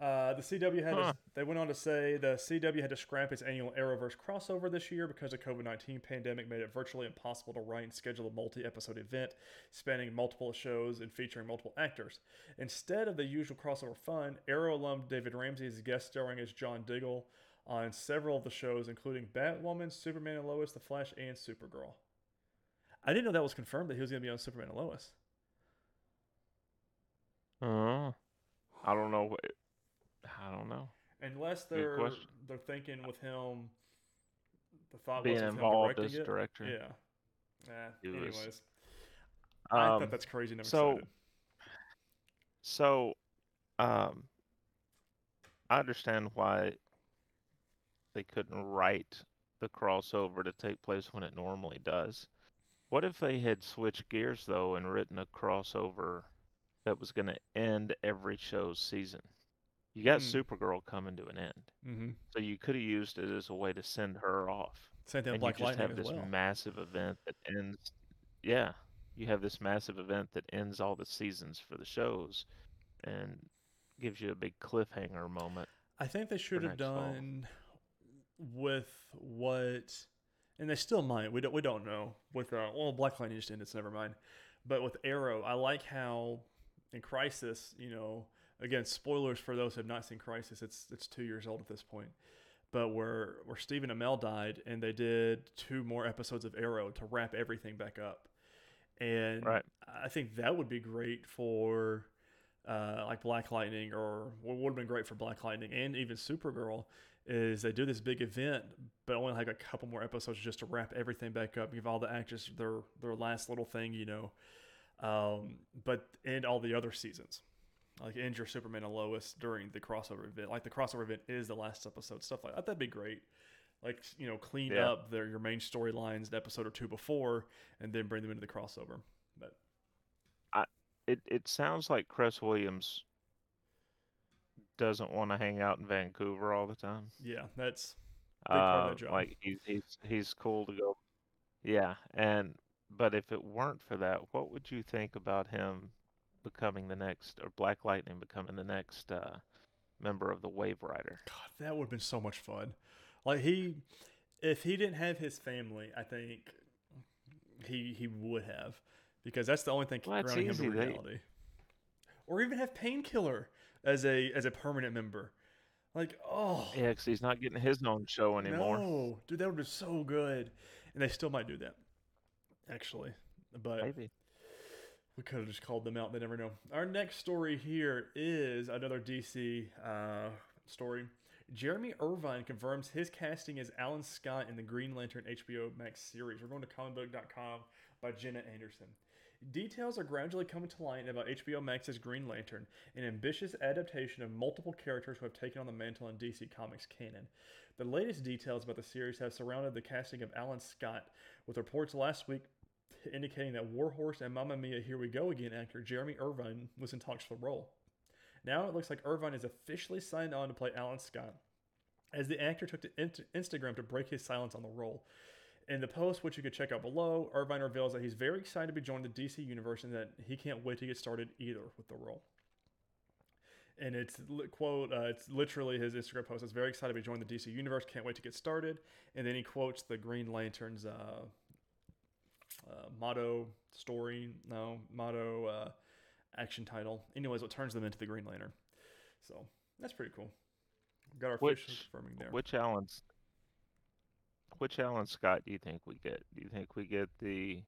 uh, the CW had, Huh. to, they went on to say the CW had to scrap its annual Arrowverse crossover this year because the COVID nineteen pandemic made it virtually impossible to write and schedule a multi-episode event spanning multiple shows and featuring multiple actors. Instead of the usual crossover fun, Arrow alum David Ramsey is guest starring as John Diggle on several of the shows, including Batwoman, Superman and Lois, The Flash, and Supergirl. I didn't know that was confirmed that he was going to be on Superman and Lois. Oh, I don't know. What- I don't know. Unless they're they're thinking with him, the thought Being was with him involved directing as it. director. Yeah. He was- anyways, I Um, thought that's crazy. Never so- excited. So, um, I understand why they couldn't write the crossover to take place when it normally does. What if they had switched gears though and written a crossover that was going to end every show's season? You got Hmm. Supergirl coming to an end, Mm-hmm. so you could have used it as a way to send her off, Same thing with and Black you just Lightning have this well. massive event that ends. Yeah, you have this massive event that ends all the seasons for the shows, and gives you a big cliffhanger moment. I think they should have next fall. done with what, and they still might. We don't. We don't know. With uh, well, Black Lightning just ended, so never mind. But with Arrow, I like how in Crisis, you know, again, spoilers for those who have not seen Crisis. It's it's two years old at this point. But where where Stephen Amell died, and they did two more episodes of Arrow to wrap everything back up. And Right. I think that would be great for uh, like Black Lightning, or what would have been great for Black Lightning and even Supergirl, is they do this big event, but only like a couple more episodes just to wrap everything back up, give all the actors their their last little thing, you know, um, but end all the other seasons. Like your Superman and Lois during the crossover event. Like the crossover event is the last episode, stuff like that. That'd be great. Like you know, clean Yeah. up their your main storylines an episode or two before, and then bring them into the crossover. But I, It it sounds like Chris Williams doesn't want to hang out in Vancouver all the time. yeah, that's Big part of Uh, that job. like he's he's he's cool to go. Yeah, and but if it weren't for that, what would you think about him becoming the next, or Black Lightning becoming the next uh, member of the Wave Rider? God, that would have been so much fun. Like he, if he didn't have his family, I think he he would have, because that's the only thing Well, grounding him to They- reality. or even have Painkiller as a as a permanent member. Like, oh, Yeah, because he's not getting his own show anymore. no, dude, that would be so good, and they still might do that, actually. But Maybe. We could have just called them out. They never know. Our next story here is another DC uh, story. Jeremy Irvine confirms his casting as Alan Scott in the Green Lantern HBO Max series. We're going to comicbook.com by Jenna Anderson. Details are gradually coming to light about HBO Max's Green Lantern, an ambitious adaptation of multiple characters who have taken on the mantle in DC Comics canon. The latest details about the series have surrounded the casting of Alan Scott, with reports last week indicating that Warhorse and Mamma Mia Here We Go Again actor Jeremy Irvine was in talks for the role. Now it looks like Irvine is officially signed on to play Alan Scott, as the actor took to Instagram to break his silence on the role. In the post, which you could check out below, Irvine reveals that he's very excited to be joining the DC universe and that he can't wait to get started either with the role. And it's quote, uh, it's literally his Instagram post. It's very excited to be joining the DC universe. Can't wait to get started. And then he quotes the Green Lantern's uh, uh, motto, story, no motto, uh, action title. Anyways, what turns them into the Green Lantern. So that's pretty cool. Got our Which- confirming there. Which Alan's which Alan Scott do you think we get? Do you think we get the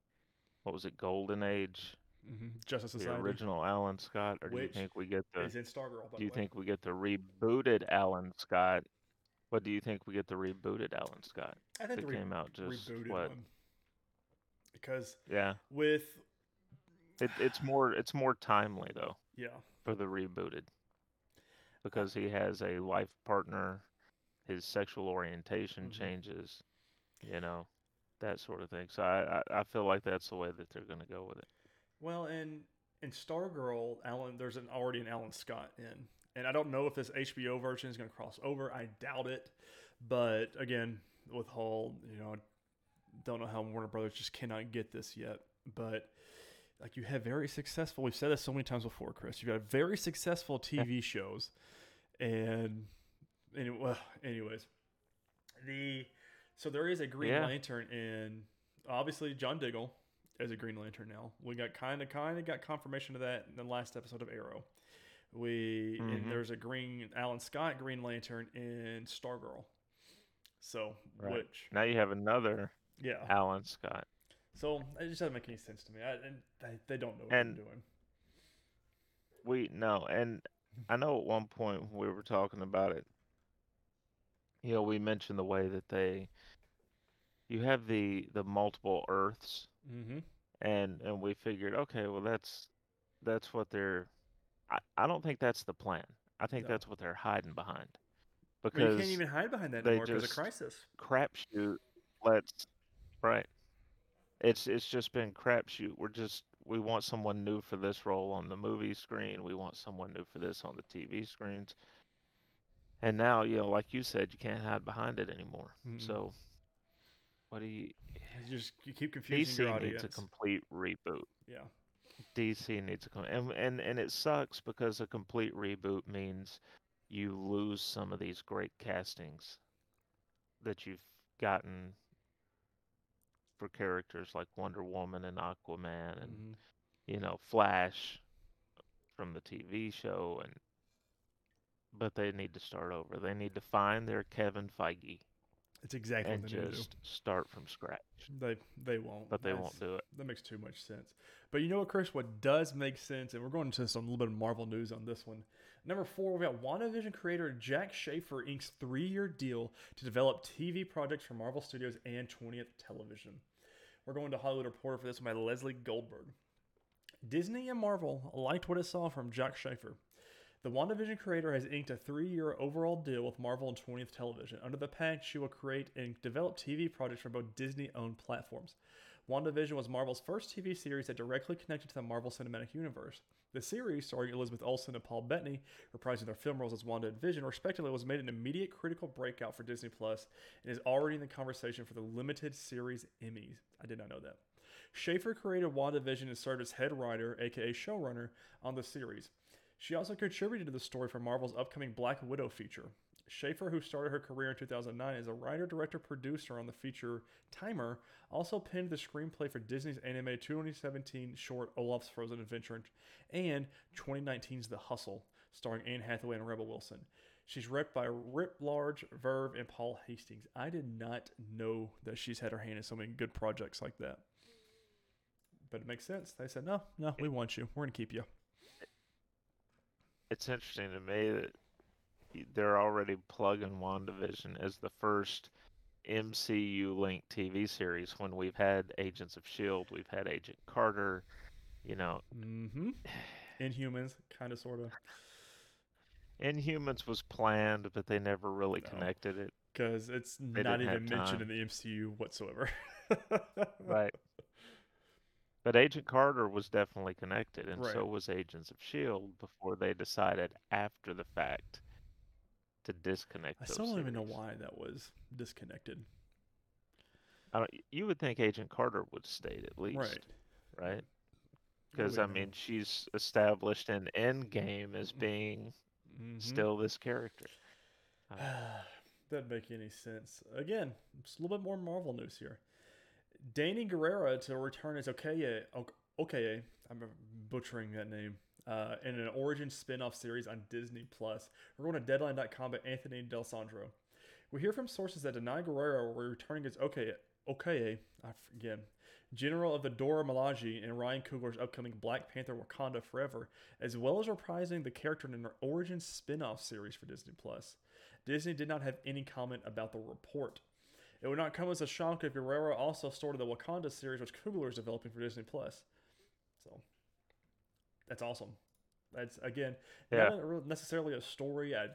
what was it, Golden Age, Mm-hmm. Justice the Society original Alan Scott, or do you think we get the is in Stargirl. Do you way. think we get the rebooted Alan Scott? What do you think we get the rebooted Alan Scott I think that the re- came out just rebooted what? one because Yeah, with it, it's more it's more timely though yeah for the rebooted because he has a life partner, his sexual orientation Mhm. changes, you know, that sort of thing. So I, I I feel like that's the way that they're gonna go with it. well in in Stargirl Alan there's an already an Alan Scott in and I don't know if this HBO version is going to cross over. I doubt it, but again with whole you know don't know how Warner Brothers just cannot get this yet, but. Like you have very successful. We've said this so many times before, Chris. You've got very successful TV shows, and anyway, well, anyways, the so there is a Green Yeah. Lantern in obviously John Diggle as a Green Lantern now. We got kind of kind of got confirmation of that in the last episode of Arrow. We Mhm. and there's a Green Alan Scott Green Lantern in Stargirl. So Right. which Now you have another yeah. Alan Scott. So it just doesn't make any sense to me. I, and they, they don't know what And- they're doing. We no, and I know at one point when we were talking about it, you know, we mentioned the way that they you have the the multiple Earths Mm-hmm. and and we figured, okay, well that's that's what they're I, I don't think that's the plan. I think No. that's what they're hiding behind. I mean, Because you can't even hide behind that anymore because of Crisis. crapshoot lets right. It's it's just been crapshoot. We're just we want someone new for this role on the movie screen. We want someone new for this on the TV screens. And now, you know, like you said, you can't hide behind it anymore. Mm-mm. So, what do you? You just you keep confusing your DC audience. needs a complete reboot. yeah. DC needs a and and and it sucks because a complete reboot means you lose some of these great castings that you've gotten for characters like Wonder Woman and Aquaman and Mhm. you know Flash from the TV show and but they need to start over. They need to find their Kevin Feige It's exactly and what they need to do. just start from scratch. They they won't. But they That's- won't do it. That makes too much sense. But you know what, Chris? What does make sense, and we're going into some little bit of Marvel news on this one. Number four, we got WandaVision creator Jac Schaeffer inks three-year deal to develop TV projects for Marvel Studios and 20th Television. We're going to Hollywood Reporter for this one by Leslie Goldberg. Disney and Marvel liked what it saw from Jac Schaeffer. The WandaVision creator has inked a three year overall deal with Marvel and 20th Television. Under the pact, she will create and develop TV projects for both Disney owned platforms. WandaVision was Marvel's first TV series that directly connected to the Marvel Cinematic Universe. The series, starring Elizabeth Olsen and Paul Bettany, reprising their film roles as Wanda and Vision, respectively, was made an immediate critical breakout for Disney Plus and is already in the conversation for the limited series Emmys. I did not know that. Schaeffer created WandaVision and served as head writer, aka showrunner, on the series. She also contributed to the story for Marvel's upcoming Black Widow feature. Schaeffer, who started her career in 2009 as a writer, director, producer on the feature Timer, also penned the screenplay for Disney's animated 2017 short Olaf's Frozen Adventure and 2019's The Hustle, starring Anne Hathaway and Rebel Wilson. She's repped by Rip Large, Verve, and Paul Hastings. I did not know that she's had her hand in so many good projects like that. But it makes sense. They said, no, no, we want you. We're going to keep you. It's interesting to me that they're already plugging WandaVision as the first MCU linked TV series when we've had Agents of S.H.I.E.L.D., we've had Agent Carter, you know. Mm-hmm. Inhumans, kind of, sort of. Inhumans was planned, but they never really no, connected it. Because it's they not even mentioned in the MCU whatsoever. right. But Agent Carter was definitely connected, and right. so was Agents of S.H.I.E.L.D. before they decided after the fact to disconnect. I still don't series. even know why that was disconnected. I don't, you would think Agent Carter would stay at least, right? Right. Because I mean, she's established in Endgame as mm-hmm. being mm-hmm. still this character. Uh, Doesn't make any sense. Again, it's a little bit more Marvel news here. Danai Gurira to return as Okoye. Okoye. I'm butchering that name uh, in an Origin spin-off series on Disney Plus. We're going to Deadline.com by Anthony D'Alessandro. We hear from sources that Danai Guerrero be returning as okay, okay, again, General of the Dora Milaje in Ryan Coogler's upcoming Black Panther Wakanda Forever, as well as reprising the character in an Origin spin-off series for Disney Plus. Disney did not have any comment about the report. It would not come as a shock if Guerrero also started the Wakanda series, which Coogler is developing for Disney Plus. That's awesome. That's again yeah. not necessarily a story I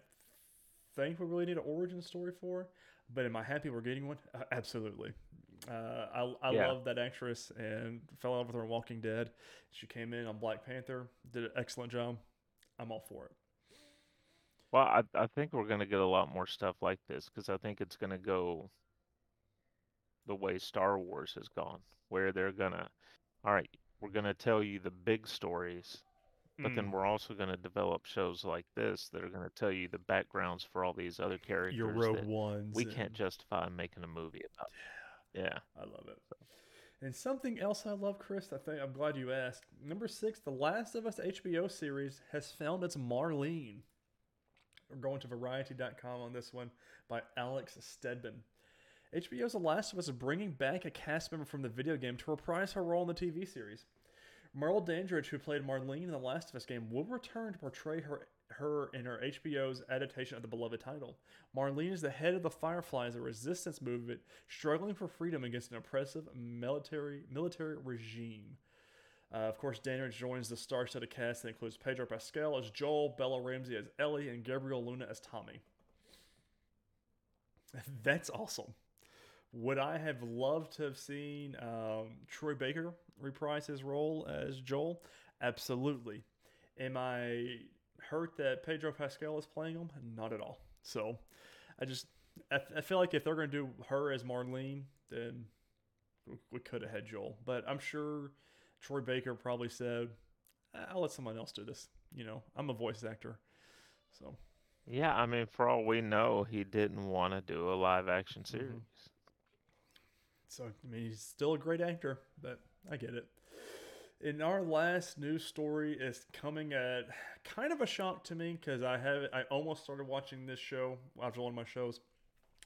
think we really need an origin story for, but am I happy we're getting one? Uh, absolutely. Uh, I, I yeah. love that actress and fell in love with her in Walking Dead. She came in on Black Panther, did an excellent job. I'm all for it. Well, I, I think we're going to get a lot more stuff like this because I think it's going to go the way Star Wars has gone, where they're going to, all right, we're going to tell you the big stories but mm. then we're also going to develop shows like this that are going to tell you the backgrounds for all these other characters. Your Rogue Ones. We and... can't justify making a movie about. Yeah, yeah. I love it. And something else I love, Chris. I think I'm glad you asked. Number six, The Last of Us HBO series has found its Marlene. We're going to Variety.com on this one by Alex Stedman. HBO's The Last of Us is bringing back a cast member from the video game to reprise her role in the TV series. Merle Dandridge, who played Marlene in the Last of Us game, will return to portray her her in her HBO's adaptation of the beloved title. Marlene is the head of the Fireflies, a resistance movement struggling for freedom against an oppressive military military regime. Uh, of course, Dandridge joins the star-studded cast that includes Pedro Pascal as Joel, Bella Ramsey as Ellie, and Gabriel Luna as Tommy. That's awesome. Would I have loved to have seen um, Troy Baker reprise his role as Joel? Absolutely. Am I hurt that Pedro Pascal is playing him? Not at all. So I just I, I feel like if they're going to do her as Marlene, then we could have had Joel. But I'm sure Troy Baker probably said, "I'll let someone else do this." You know, I'm a voice actor, so. Yeah, I mean, for all we know, he didn't want to do a live action mm-hmm. series. Mm-hmm. So I mean, he's still a great actor, but I get it. In our last news story is coming at kind of a shock to me because I have I almost started watching this show after one of my shows.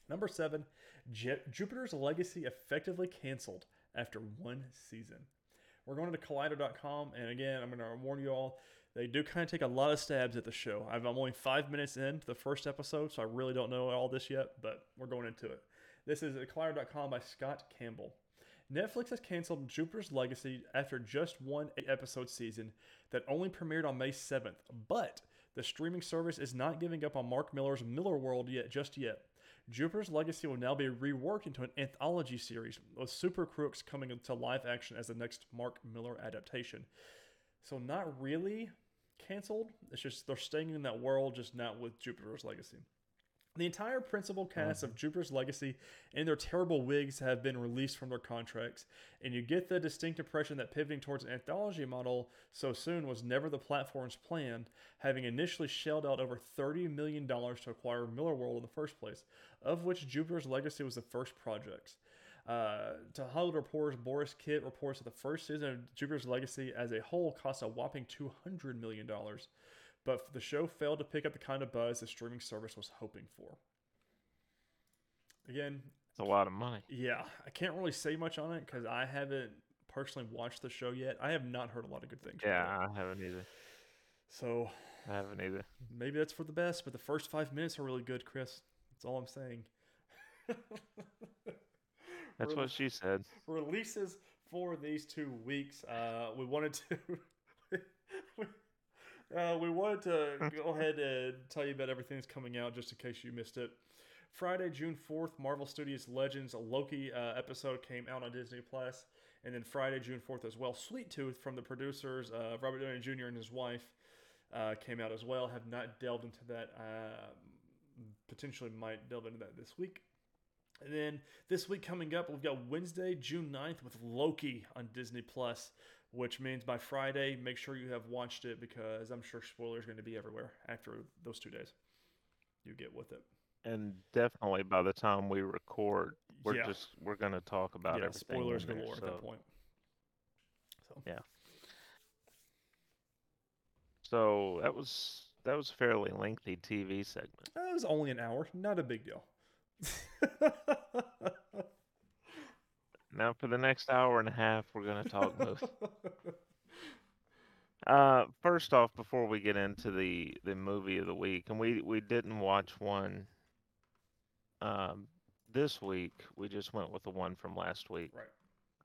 Number seven, Jupiter's Legacy effectively canceled after one season. We're going to Collider.com, and again, I'm going to warn you all, they do kind of take a lot of stabs at the show. I'm only five minutes into the first episode, so I really don't know all this yet, but we're going into it. This is Collider.com by Scott Campbell. Netflix has canceled Jupiter's Legacy after just one eight episode season that only premiered on May 7th. But the streaming service is not giving up on Mark Millar's Millarworld yet just yet. Jupiter's Legacy will now be reworked into an anthology series, with Super Crooks coming into live action as the next Mark Millar adaptation. So not really canceled. It's just they're staying in that world, just not with Jupiter's Legacy. The entire principal cast of Jupiter's Legacy and their terrible wigs have been released from their contracts, and you get the distinct impression that pivoting towards an anthology model so soon was never the platform's plan, having initially shelled out over $30 million to acquire Millarworld in the first place, of which Jupiter's Legacy was the first project. Uh, to Hollywood Reporter's Borys Kit reports that the first season of Jupiter's Legacy as a whole cost a whopping $200 million but the show failed to pick up the kind of buzz the streaming service was hoping for. Again, It's a lot of money. yeah, I can't really say much on it because I haven't personally watched the show yet. I have not heard a lot of good things. Yeah. I haven't either. So I haven't either. maybe that's for the best, but the first five minutes are really good, Chris. That's all I'm saying. That's what she said. releases for these two weeks. Uh, we wanted to. we, uh, we wanted to go ahead and tell you about everything that's coming out just in case you missed it. Friday, June 4th, Marvel Studios Legends Loki uh, episode came out on Disney Plus, and then Friday, June 4th as well, Sweet Tooth from the producers uh, Robert Downey Jr. and his wife uh, came out as well. Have not delved into that. Uh, potentially might delve into that this week. And then this week coming up, we've got Wednesday, June 9th with Loki on Disney Plus, which means by Friday, make sure you have watched it because I'm sure spoilers are going to be everywhere after those two days. You get with it. And definitely by the time we record, we're yeah, just we're gonna talk about yeah, everything. spoilers there, galore at so- that point. So Yeah. So that was that was a fairly lengthy TV segment. that was only an hour, not a big deal. Now for the next hour and a half, we're gonna talk movies. Uh, first off, before we get into the the movie of the week, and we we didn't watch one um, this week. We just went with the one from last week. right.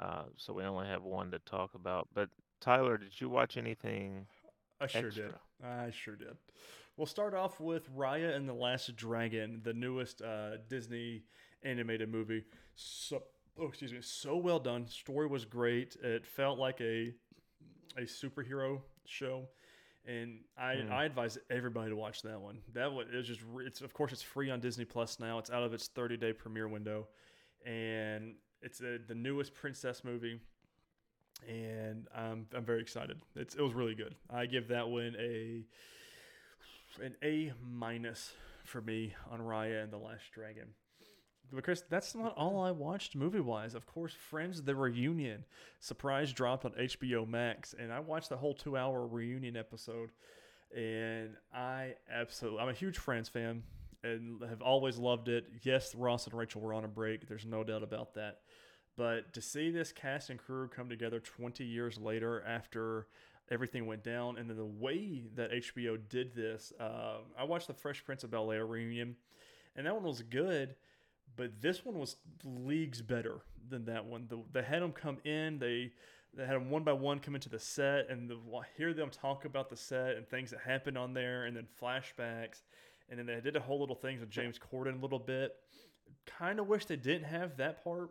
Uh, so we only have one to talk about. But Tyler, did you watch anything? I sure did. I sure did. We'll start off with Raya and the Last Dragon, the newest uh, Disney animated movie. So, oh, excuse me, so well done. Story was great. It felt like a a superhero show, and I Hmm. I advise everybody to watch that one. That one is just it's of course it's free on Disney Plus now. It's out of its 30 day premiere window, and it's a, the newest princess movie and I'm I'm very excited. It's it was really good. I give that one a an A minus for me on Raya and the Last Dragon. But Chris, that's not all I watched movie wise. Of course, Friends the reunion surprise dropped on HBO Max, and I watched the whole two hour reunion episode, and I absolutely I'm a huge Friends fan and have always loved it. Yes, Ross and Rachel were on a break. There's no doubt about that. But to see this cast and crew come together 20 years later after everything went down, and then the way that HBO did this, uh, I watched the Fresh Prince of Bel Air reunion, and that one was good, but this one was leagues better than that one. The, they had them come in, they they had them one by one come into the set, and the, hear them talk about the set and things that happened on there, and then flashbacks, and then they did a whole little things with James Corden a little bit. Kind of wish they didn't have that part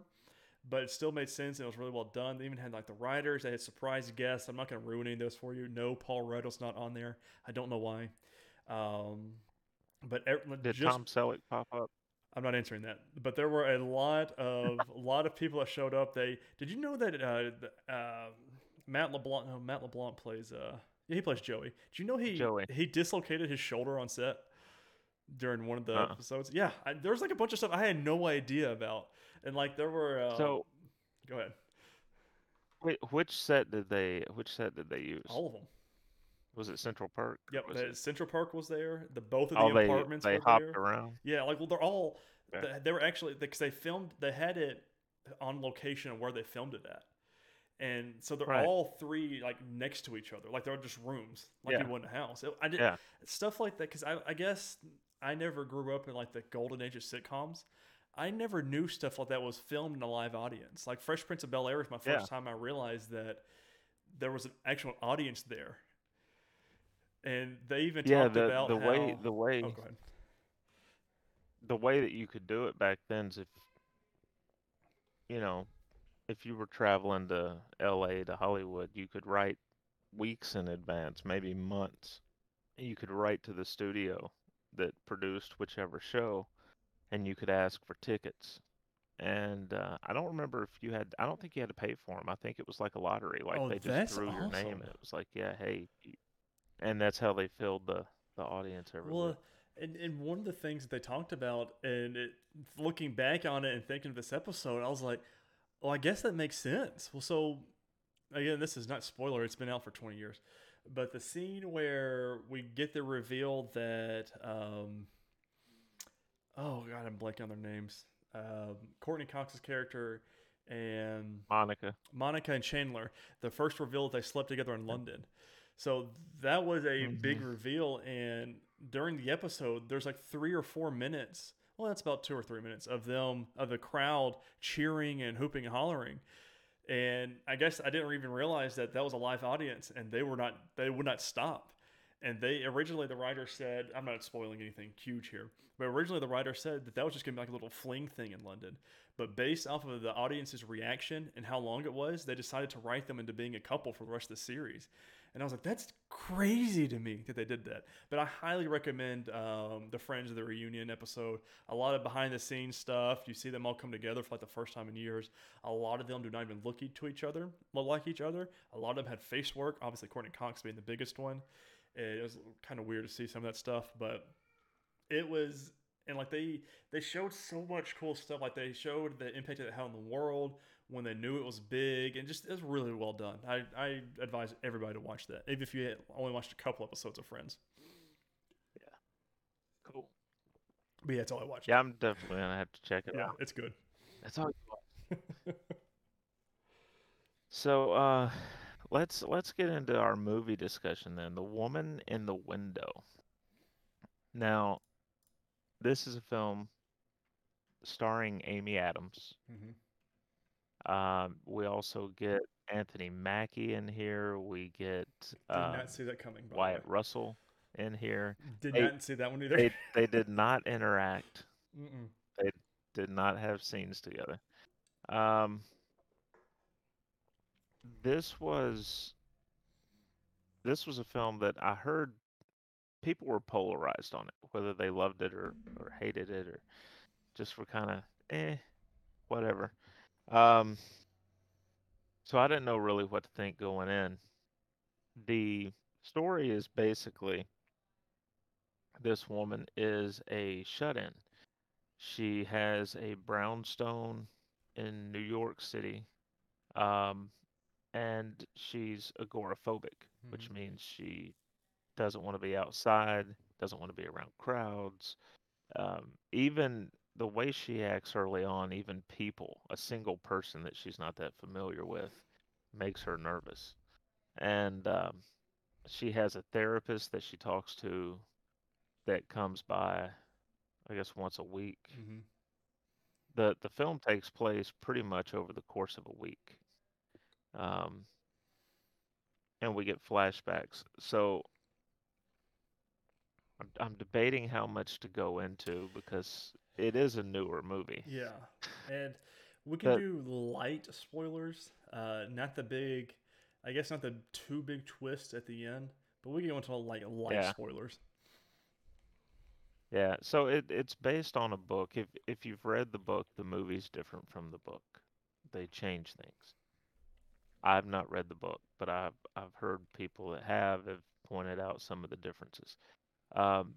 but it still made sense and it was really well done. They even had like the writers, they had surprise guests. I'm not going to ruin any of those for you. No, Paul Ruddle's not on there. I don't know why. Um, but Did just, Tom Selleck pop up? I'm not answering that. But there were a lot of a lot of people that showed up. They did you know that uh, uh, Matt LeBlanc? No, Matt LeBlanc plays. Uh, yeah, he plays Joey. Do you know he Joey. he dislocated his shoulder on set during one of the Uh-uh. episodes? Yeah, I, there was like a bunch of stuff I had no idea about, and like there were. Uh, So go ahead. wait, which set did they which set did they use? All of them. Was it Central Park? Yep. it- Central Park was there. The both of the Oh, apartments they were hopped there. around. Yeah, like well, they're all. Okay. They, they were actually because they filmed. They had it on location and where they filmed it at, and so they're Right. all three like next to each other. Like they're just rooms, like Yeah. you would in a house. It- I did Yeah. stuff like that because I, I guess I never grew up in like the golden age of sitcoms. I never knew stuff like that was filmed in a live audience. Like Fresh Prince of Bel Air was my first Yeah. time I realized that there was an actual audience there. And they even Yeah, talked the about the way the way Oh, the way that you could do it back then is if you know if you were traveling to LA to Hollywood, you could write weeks in advance, maybe months. You could write to the studio that produced whichever show, and you could ask for tickets. And uh, I don't remember if you had. I don't think you had to pay for them. I think it was like a lottery. Like Oh, they just threw your name. and It was like, yeah, hey, and that's how they filled the the audience every Well, week. and, and one of the things that they talked about, and it, looking back on it and thinking of this episode, I was like, well, I guess that makes sense. Well, so again, this is not spoiler; it's been out for twenty years, but the scene where we get the reveal that, um, oh god, I'm blanking on their names. Um, Courteney Cox's character and Monica. Monica and Chandler, the first reveal that they slept together in London. So that was a big mm-hmm. reveal. And during the episode, there's like three or four minutes. Well, that's about two or three minutes of them, of the crowd cheering and hooping and hollering. And I guess I didn't even realize that that was a live audience and they were not, they would not stop. And they originally, the writer said, I'm not spoiling anything huge here, but originally the writer said that that was just going to be like a little fling thing in London. But based off of the audience's reaction and how long it was, they decided to write them into being a couple for the rest of the series. And I was like, that's crazy to me that they did that. But I highly recommend um, the Friends of the Reunion episode. A lot of behind the scenes stuff. You see them all come together for like the first time in years. A lot of them do not even look to each other, look like each other. A lot of them had face work. Obviously, Courteney Cox being the biggest one. It was kind of weird to see some of that stuff, but it was and like they they showed so much cool stuff like they showed the impact that it had on the world when they knew it was big and just it was really well done i i advise everybody to watch that even if you only watched a couple episodes of friends Yeah, Cool. but yeah that's all i watched Yeah, I'm definitely gonna have to check it out. yeah out. it's good That's all. you watch. So, uh, let's let's get into our movie discussion then. The Woman in the Window. Now, this is a film starring Amy Adams. mm-hmm. Um, we also get Anthony Mackie in here. We get did uh, not see that coming by Wyatt. Russell in here. did they- not see that one either They they did not interact. Mm-mm. Did not have scenes together. Um, this was this was a film that I heard people were polarized on it, whether they loved it or, or hated it or just were kind of eh, whatever. Um, so I didn't know really what to think going in. The story is basically this woman is a shut-in. She has a brownstone in New York City, um, and she's agoraphobic, which Mhm. means she doesn't want to be outside, doesn't want to be around crowds. Um, even the way she acts early on, even people, a single person that she's not that familiar with, makes her nervous. And um, she has a therapist that she talks to that comes by, I guess, once a week. Mm-hmm. The the film takes place pretty much over the course of a week. Um, and we get flashbacks. So I'm, I'm debating how much to go into because it is a newer movie. Yeah, and we can But- do light spoilers, uh, not the big, I guess not the too big twists at the end, but we can go into like light Yeah. spoilers. Yeah, so it it's based on a book. If if you've read the book, the movie's different from the book. They change things. I've not read the book, but I've I've heard people that have have pointed out some of the differences. Um,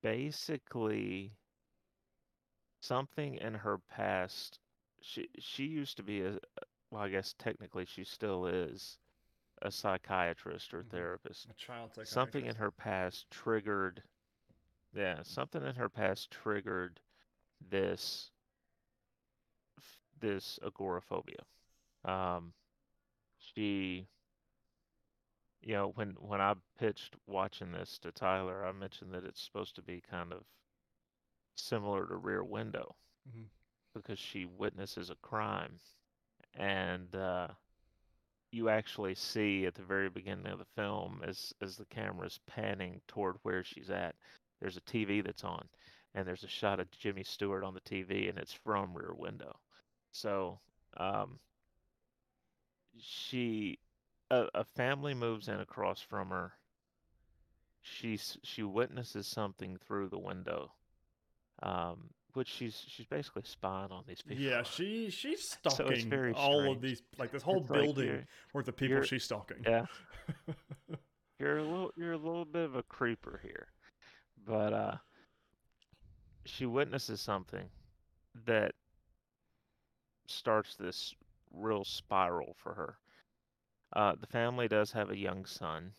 basically, something in her past. She she used to be a well, I guess technically she still is a psychiatrist or Mhm. therapist A child psychiatrist. something in her past triggered yeah something in her past triggered this this agoraphobia um she you know when when i pitched watching this to tyler i mentioned that it's supposed to be kind of similar to rear window Mhm. because she witnesses a crime and uh you actually see at the very beginning of the film as as the camera's panning toward where she's at there's a TV that's on and there's a shot of Jimmy Stewart on the TV and it's from Rear Window. So, um she a, a family moves in across from her. She she witnesses something through the window, um, which she's she's basically spying on these people. Yeah, she she's So stalking very all of these, like this whole It's building you're worth of people she's stalking. yeah you're a little you're a little bit of a creeper here, but uh, she witnesses something that starts this real spiral for her. Uh, the family does have a young son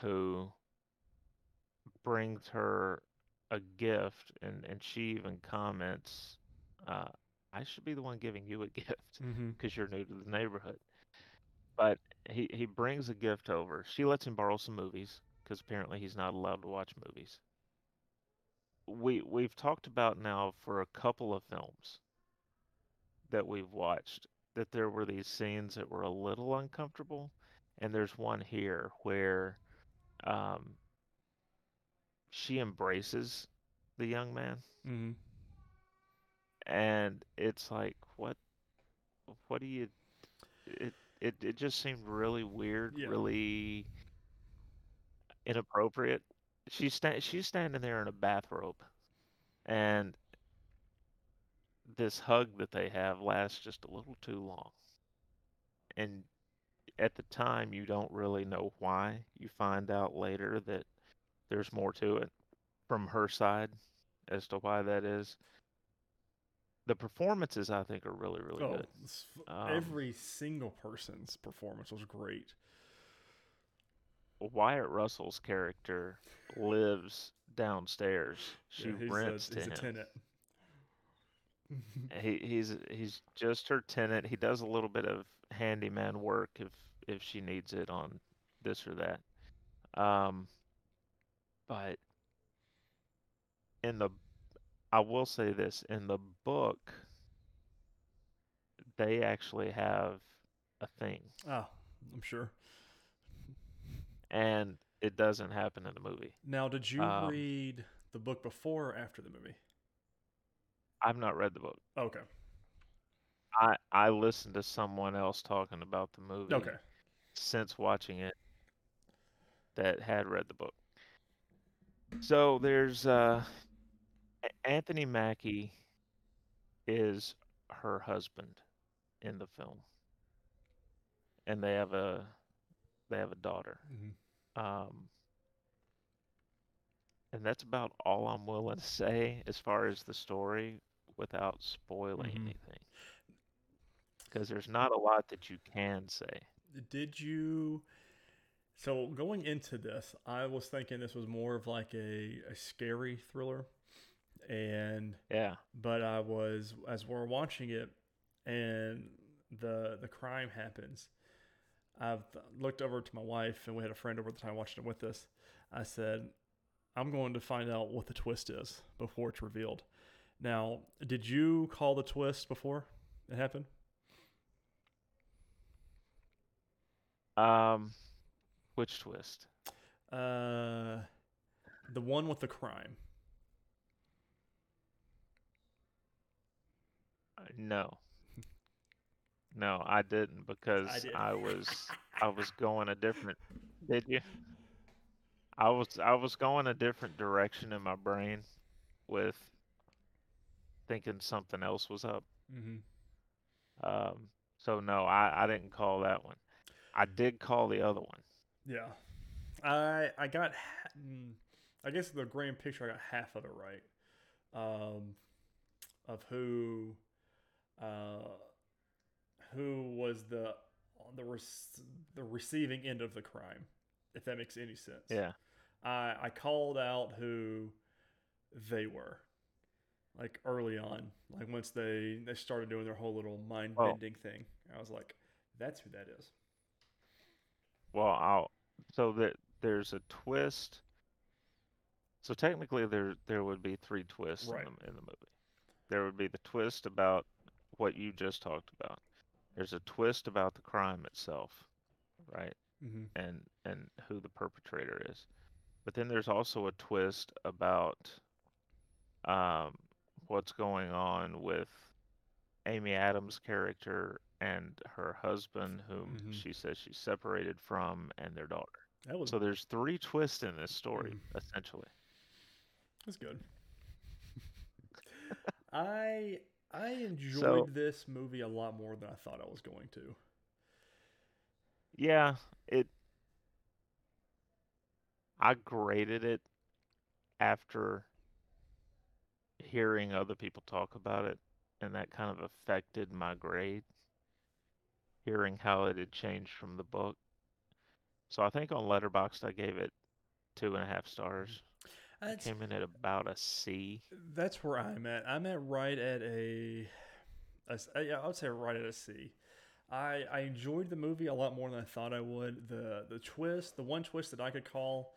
who brings her a gift, and, and she even comments, uh, I should be the one giving you a gift Mm-hmm. because you're new to the neighborhood. But he, he brings a gift over. She lets him borrow some movies because apparently he's not allowed to watch movies. We we've talked about now for a couple of films that we've watched that there were these scenes that were a little uncomfortable, and there's one here where um, she embraces the young man, Mm-hmm. and it's like, what, what do you? It it it just seemed really weird, Yeah. really inappropriate. She's sta- she's standing there in a bathrobe, and this hug that they have lasts just a little too long. And at the time, you don't really know why. You find out later that there's more to it from her side as to why that is. The performances, I think, are really, really Oh, good. Um, every single person's performance was great. Wyatt Russell's character lives downstairs. She Yeah, rents a, to him. tenant. He he's he's just her tenant. He does a little bit of handyman work if if she needs it on this or that. Um, but in the I will say this, in the book they actually have a thing Ah, I'm sure. and it doesn't happen in the movie. Now, did you Um, read the book before or after the movie? I've not read the book. Okay. I I listened to someone else talking about the movie Okay. since watching it that had read the book. So there's uh Anthony Mackie is her husband in the film. And they have a they have a daughter. hmm Um and that's about all I'm willing to say as far as the story without spoiling Mhm. anything. Because there's not a lot that you can say. Did you? So going into this, I was thinking this was more of like a, a scary thriller, and Yeah. but I was as we're watching it, and the the crime happens. I've looked over to my wife, and we had a friend over at the time watching it with us. I said, "I'm going to find out what the twist is before it's revealed." Now, did you call the twist before it happened? Um which twist? Uh, the one with the crime. Uh, No. No, I didn't because did. I was I was going a different Did you? I was I was going a different direction in my brain with thinking something else was up. Mm-hmm. Um so no, I I didn't call that one. I did call the other one. Yeah, I I got. mm, I guess the grand picture. I got half of it right. Um, of who, uh, who was the the the receiving end of the crime, if that makes any sense. Yeah. I I called out who they were, like early on, like once they they started doing their whole little mind Oh. bending thing. I was like, that's who that is. Well, I'll so that there's a twist. So technically, there there would be three twists Right. in, the, in the movie. There would be the twist about what you just talked about. There's a twist about the crime itself, right? Mm-hmm. And and who the perpetrator is. But then there's also a twist about um, what's going on with Amy Adams' character and her husband, whom Mhm. she says she's separated from, and their daughter. Was So there's three twists in this story, Mhm. essentially. that's good. I I enjoyed So- this movie a lot more than I thought I was going to. Yeah, it. I graded it after hearing other people talk about it, and that kind of affected my grade. Hearing how it had changed from the book. So I think on Letterboxd I gave it two and a half stars. It came in at about a C. that's where I'm at. I'm at right at a, a uh, yeah, I would say right at a C. I I enjoyed the movie a lot more than I thought I would. The the twist, the one twist that I could call,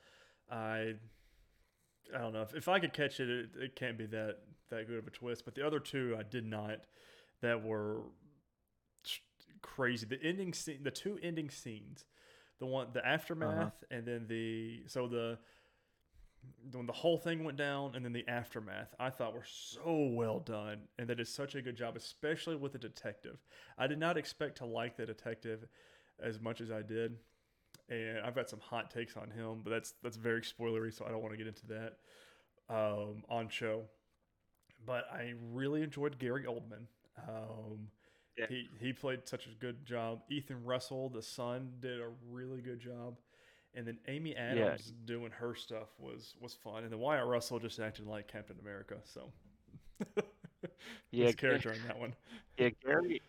I I don't know if, if I could catch it, it, it can't be that that good of a twist. But the other two I did not. That were crazy. The ending scene, the two ending scenes, the one the aftermath, and then the so the when the whole thing went down and then the aftermath i thought were so well done and they did such a good job especially with the detective. I did not expect to like the detective as much as i did and i've got some hot takes on him but that's that's very spoilery so i don't want to get into that um, on show. But i really enjoyed gary oldman. Um, Yeah. he, he played such a good job ethan russell the son did a really good job and then Amy Adams doing her stuff was was fun, and then Wyatt Russell just acted like Captain America. So, Yeah, his character in that one. Yeah, Gary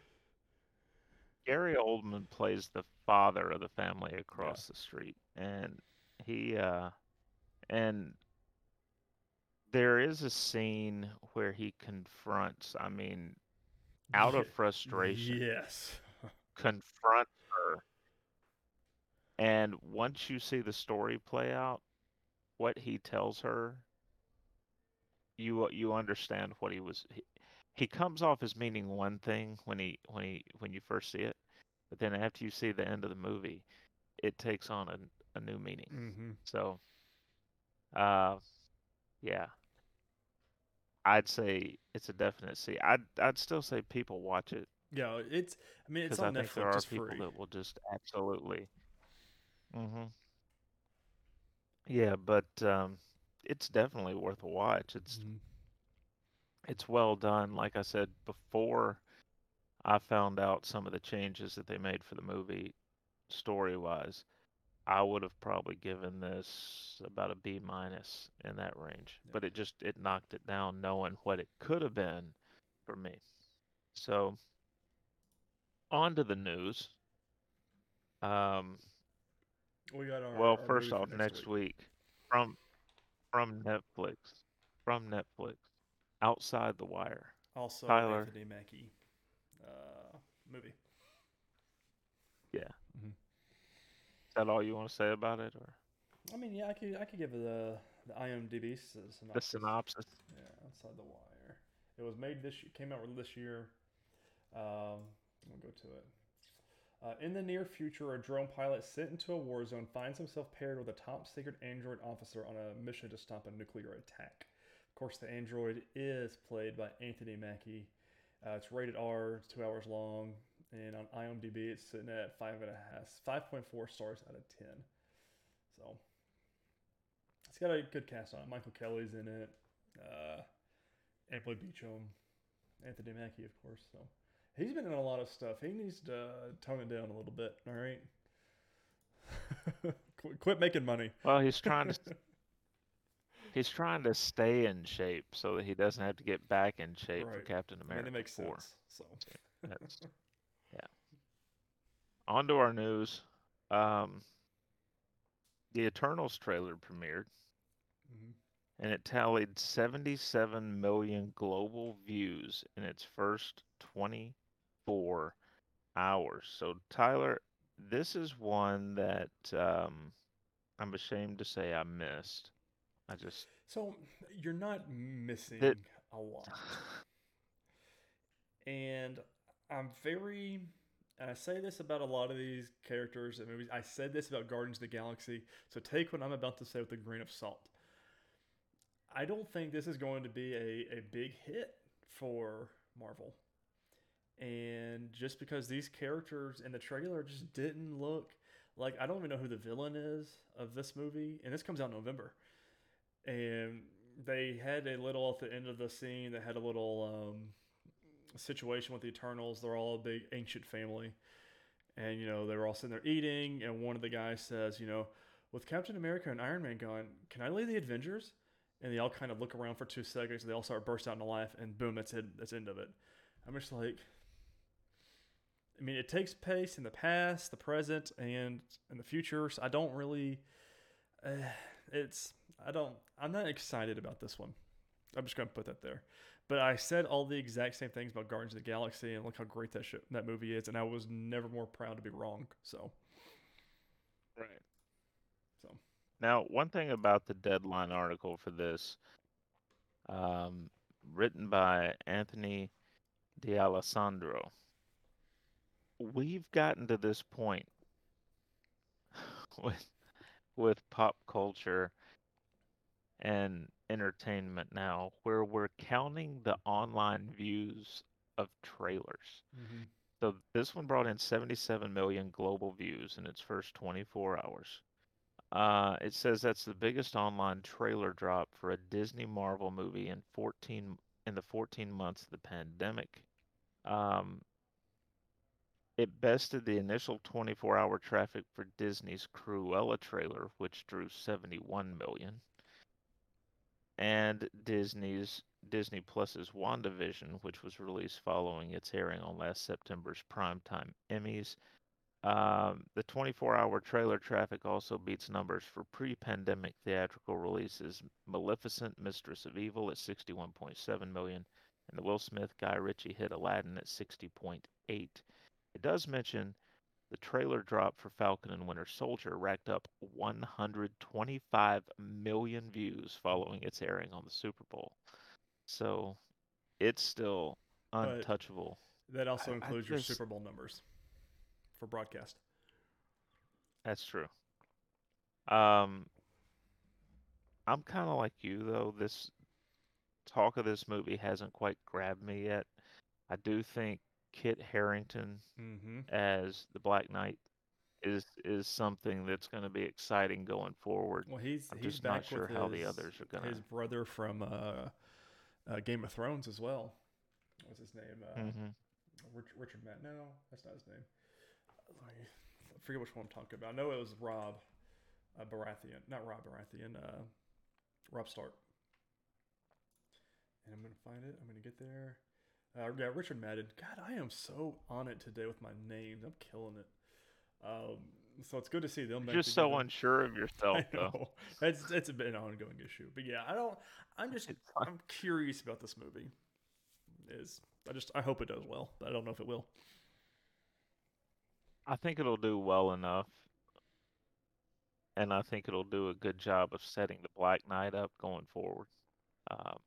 Gary Oldman plays the father of the family across the street, and he uh, and there is a scene where he confronts. I mean, out of frustration, Yes. confront her. And once you see the story play out, what he tells her, you you understand what he was. He, he comes off as meaning one thing when he when he when you first see it, but then after you see the end of the movie, it takes on a, a new meaning. Mm-hmm. So, uh, yeah, I'd say it's a definite C. I'd I'd still say people watch it Yeah, it's. I mean, it's because I on think Netflix. there are people free. that will just absolutely. Mm-hmm. Yeah, but um, it's definitely worth a watch. It's Mhm. it's well done. Like I said before, I found out some of the changes that they made for the movie, story wise. I would have probably given this about a B minus in that range, Yeah. but it just it knocked it down, knowing what it could have been for me. So, on to the news. Um, We got our. well, our first off, for next week from from Netflix, from Netflix, Outside the Wire. Also, Tyler. Anthony Mackie uh, movie. Is that all you want to say about it, or I mean, yeah, I could I could give the the IMDb synopsis. the synopsis? Yeah, outside the wire. It was made this year, came out this year. Um, we'll go to it. Uh, in the near future, a drone pilot sent into a war zone finds himself paired with a top secret android officer on a mission to stop a nuclear attack. Of course, the android is played by Anthony Mackie. Uh, it's rated R, it's two hours long, and on IMDb, it's sitting at five and a half, five point four stars out of ten. So it's got a good cast on it. Michael Kelly's in it. Uh, Emily Beecham, Anthony Mackie, of course. So he's been in a lot of stuff. He needs to uh, tone it down a little bit. All right. quit, quit making money. Well, he's trying to he's trying to stay in shape so that he doesn't have to get back in shape for Right. Captain I America mean, it makes 4. sense. So That's. On to our news. Um, the Eternals trailer premiered, Mhm. and it tallied 77 million global views in its first 24 hours. So, Tyler, this is one that um, I'm ashamed to say I missed. I just so you're not missing a lot. and I'm very, and I say this about a lot of these characters and movies. I said this about Guardians of the Galaxy, so take what I'm about to say with a grain of salt. I don't think this is going to be a, a big hit for Marvel. And just because these characters in the trailer just didn't look Like I don't even know who the villain is of this movie, and this comes out in November. And they had a little at the end of the scene. They had a little um, situation with the Eternals. They're all a big ancient family, and you know they were all sitting there eating. And one of the guys says, you know, with Captain America and Iron Man gone, can I lead the Avengers? And they all kind of look around for two seconds. And they all start burst out into laugh, and boom, that's it. That's end of it. I'm just like, I mean, it takes place in the past, the present, and in the future. So I don't really. Uh, it's I don't. I'm not excited about this one. I'm just gonna put that there. But I said all the exact same things about Guardians of the Galaxy and look how great that shit, that movie is, and I was never more proud to be wrong. So. Right. So. Now, one thing about the deadline article for this, um, written by Anthony D'Alessandro, we've gotten to this point with with pop culture and entertainment now where we're counting the online views of trailers. Mm-hmm. So this one brought in 77 million global views in its first 24 hours. Uh, it says that's the biggest online trailer drop for a Disney Marvel movie in 14 in the 14 months of the pandemic. Um, it bested the initial 24-hour traffic for Disney's Cruella trailer, which drew 71 million and Disney's Disney Plus's WandaVision, which was released following its airing on last September's primetime Emmys. Um, the 24-hour trailer traffic also beats numbers for pre-pandemic theatrical releases Maleficent, Mistress of Evil at 61.7 million, and the Will Smith Guy Ritchie hit Aladdin at 60.8. It does mention the trailer drop for Falcon and Winter Soldier racked up 125 million views following its airing on the Super Bowl. So it's still But untouchable. That also I- I includes your Super Bowl numbers for broadcast. That's true. Um, I'm kind of like you though. This talk of this movie hasn't quite grabbed me yet. I do think Kit Harington Mm-hmm. as the Black Knight is is something that's going to be exciting going forward. Well, he's I'm he's just not sure with how the others are gonna. His brother from uh, uh, Game of Thrones as well. What's his name? Uh, hmm Rich, Richard Matt. No, that's not his name. I forget which one I'm talking about. I know it was Rob uh, Baratheon. Not Rob Baratheon. Uh, Rob Stark. And I'm gonna find it. I'm gonna get there. Uh, yeah, Richard Madden. God, I am so on it today with my names. I'm killing it. Um, so it's good to see them. back Just so unsure of yourself, though. It's it's been an ongoing issue, but yeah, I don't. I'm just I'm curious about this movie. Is I just I hope it does well, but I don't know if it will. I think it'll do well enough, and I think it'll do a good job of setting the Black Knight up going forward. Um,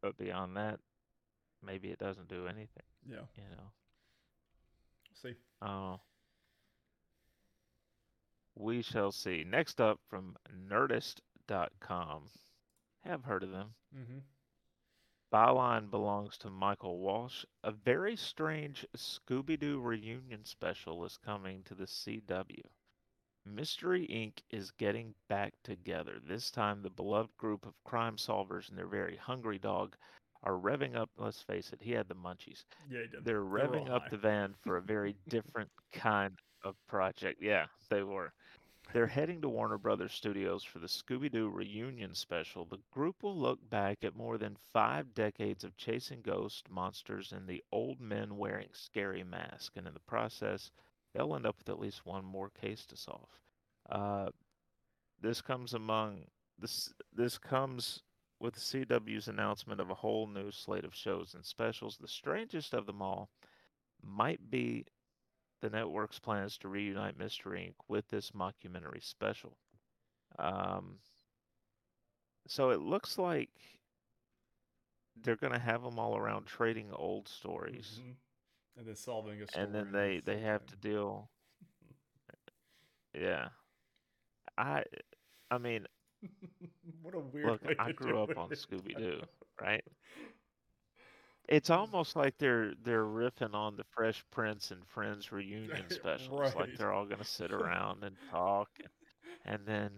but beyond that, maybe it doesn't do anything. Yeah, You know. see. Uh, we shall see. Next up from Nerdist.com. Have heard of them. Mm-hmm. Byline belongs to Michael Walsh. A very strange Scooby Doo reunion special is coming to the CW. Mystery Inc. is getting back together. This time, the beloved group of crime solvers and their very hungry dog are revving up. Let's face it, he had the munchies. Yeah, he did. They're revving up high. the van for a very different kind of project. Yeah, they were. They're heading to Warner Brothers Studios for the Scooby Doo reunion special. The group will look back at more than five decades of chasing ghosts, monsters, and the old men wearing scary masks. And in the process, they'll end up with at least one more case to solve. Uh, this comes among this. This comes with the CW's announcement of a whole new slate of shows and specials. The strangest of them all might be the network's plans to reunite Mystery Inc. with this mockumentary special. Um, so it looks like they're going to have them all around trading old stories, Mhm. And then solving a story. and then they they have to deal. Yeah, I I mean, what a weird look, I to grew up on. Scooby Doo, right? It's almost like they're they're riffing on the Fresh Prince and Friends reunion special. specials. Like they're all gonna sit around and talk, and, and then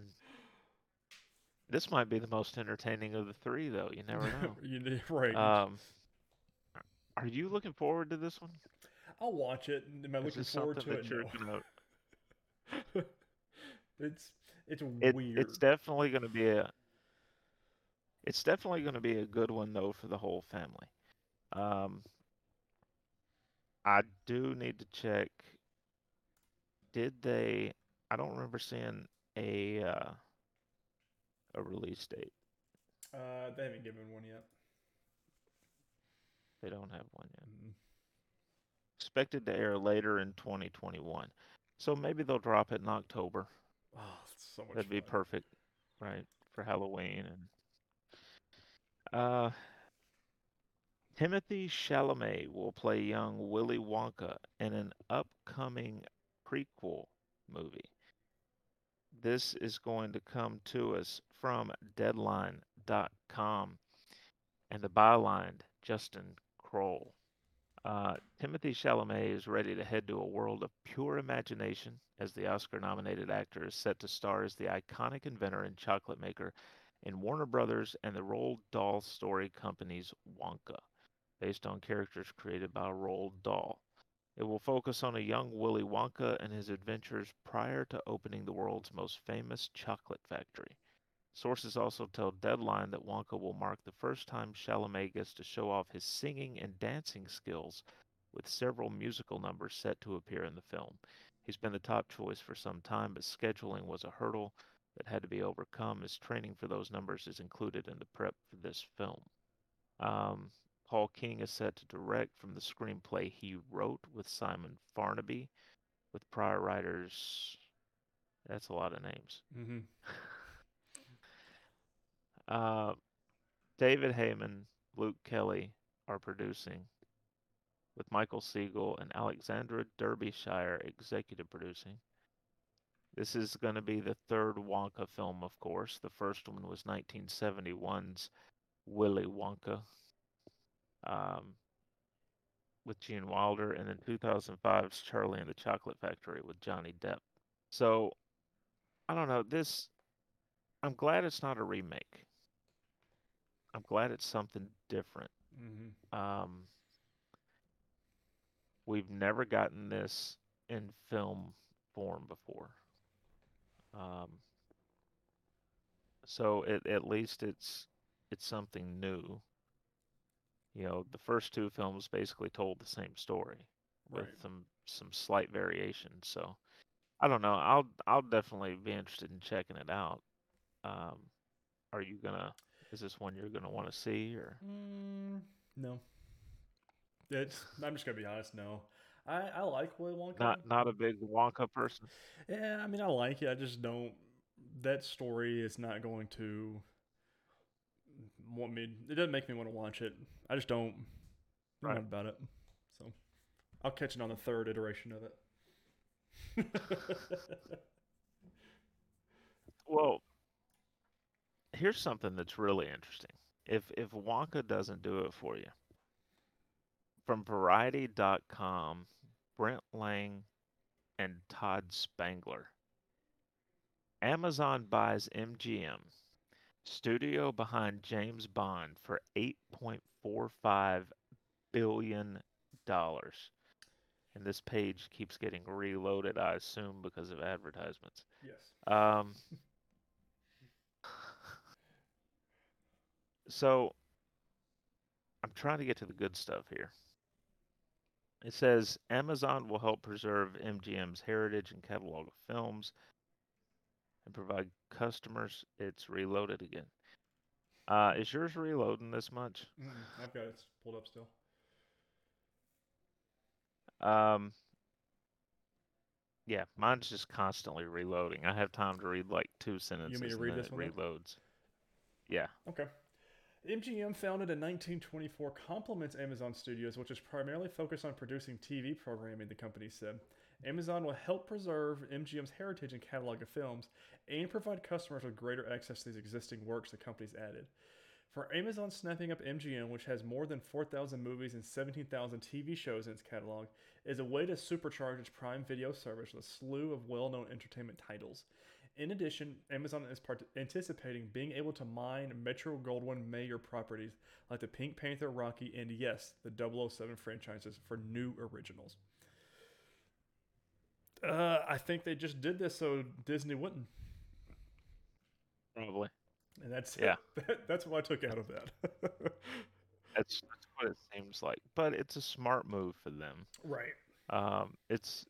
this might be the most entertaining of the three, though. You never know. you right. Um, are you looking forward to this one? I'll watch it. Am I looking forward to it? No. it's it's It, weird. it's definitely gonna be a. It's definitely gonna be a good one though for the whole family. Um, I do need to check. Did they? I don't remember seeing a uh, a release date. uh, they haven't given one yet. They don't have one yet. Mm. Expected to air later in 2021. So maybe they'll drop it in October. Oh, so much That'd be perfect, right, for Halloween and uh Timothy Chalamet will play young Willy Wonka in an upcoming prequel movie. This is going to come to us from Deadline.com and the byline Justin Kroll. Uh, Timothy Chalamet is ready to head to a world of pure imagination as the Oscar nominated actor is set to star as the iconic inventor and chocolate maker in Warner Brothers and the Roald Dahl Story Company's Wonka, based on characters created by Roald Dahl. It will focus on a young Willy Wonka and his adventures prior to opening the world's most famous chocolate factory. Sources also tell Deadline that Wonka will mark the first time Chalamet gets to show off his singing and dancing skills, with several musical numbers set to appear in the film. He's been the top choice for some time, but scheduling was a hurdle that had to be overcome as training for those numbers is included in the prep for this film. Um, Paul King is set to direct from the screenplay he wrote with Simon Farnaby, with prior writers. That's a lot of names. Mm-hmm. Uh, David Heyman, Luke Kelly are producing, with Michael Siegel and Alexandra Derbyshire executive producing. This is going to be the third Wonka film, of course. The first one was 1971's Willy Wonka um, with Gene Wilder, and then 2005's Charlie and the Chocolate Factory with Johnny Depp. So, I don't know. This, I'm glad it's not a remake. I'm glad it's something different. Mm-hmm. Um, we've never gotten this in film form before. Um, so it, at least it's it's something new. You know, the first two films basically told the same story with Right. some some slight variations. So I don't know. I'll I'll definitely be interested in checking it out. Um, are you gonna? Is this one you're gonna want to see or? Mm, no. It's. I'm just gonna be honest. No. I I like Willy Wonka. Not not a big Wonka person. Yeah, I mean I like it. I just don't. That story is not going to want me. It doesn't make me want to watch it. I just don't. Right. not about it. So I'll catch it on the third iteration of it. Well, here's something that's really interesting. If if Wonka doesn't do it for you, from Variety.com, Brent Lang and Todd Spangler. Amazon buys MGM, studio behind James Bond, for 8.45 billion dollars. And this page keeps getting reloaded, I assume, because of advertisements. yes. Um, so I'm trying to get to the good stuff here. It says Amazon will help preserve MGM's heritage and catalog of films and provide customers. It's reloaded again. Uh, is yours reloading this much? Mm, I've got it pulled up still. Um, yeah, mine's just constantly reloading. I have time to read like two sentences to and read then this it one then? reloads. Yeah. Okay. MGM, founded in 1924, complements Amazon Studios, which is primarily focused on producing TV programming, the company said. Amazon will help preserve MGM's heritage and catalog of films and provide customers with greater access to these existing works the company's added. For Amazon snapping up MGM, which has more than 4,000 movies and 17,000 TV shows in its catalog, is a way to supercharge its Prime Video service with a slew of well known entertainment titles. In addition, Amazon is part- anticipating being able to mine Metro Goldwyn Mayer properties like the Pink Panther, Rocky, and yes, the 007 franchises for new originals. Uh, I think they just did this so Disney wouldn't. Probably. And that's Yeah. That, that's what I took out of that. That's, that's what it seems like. But it's a smart move for them. right. Um, it's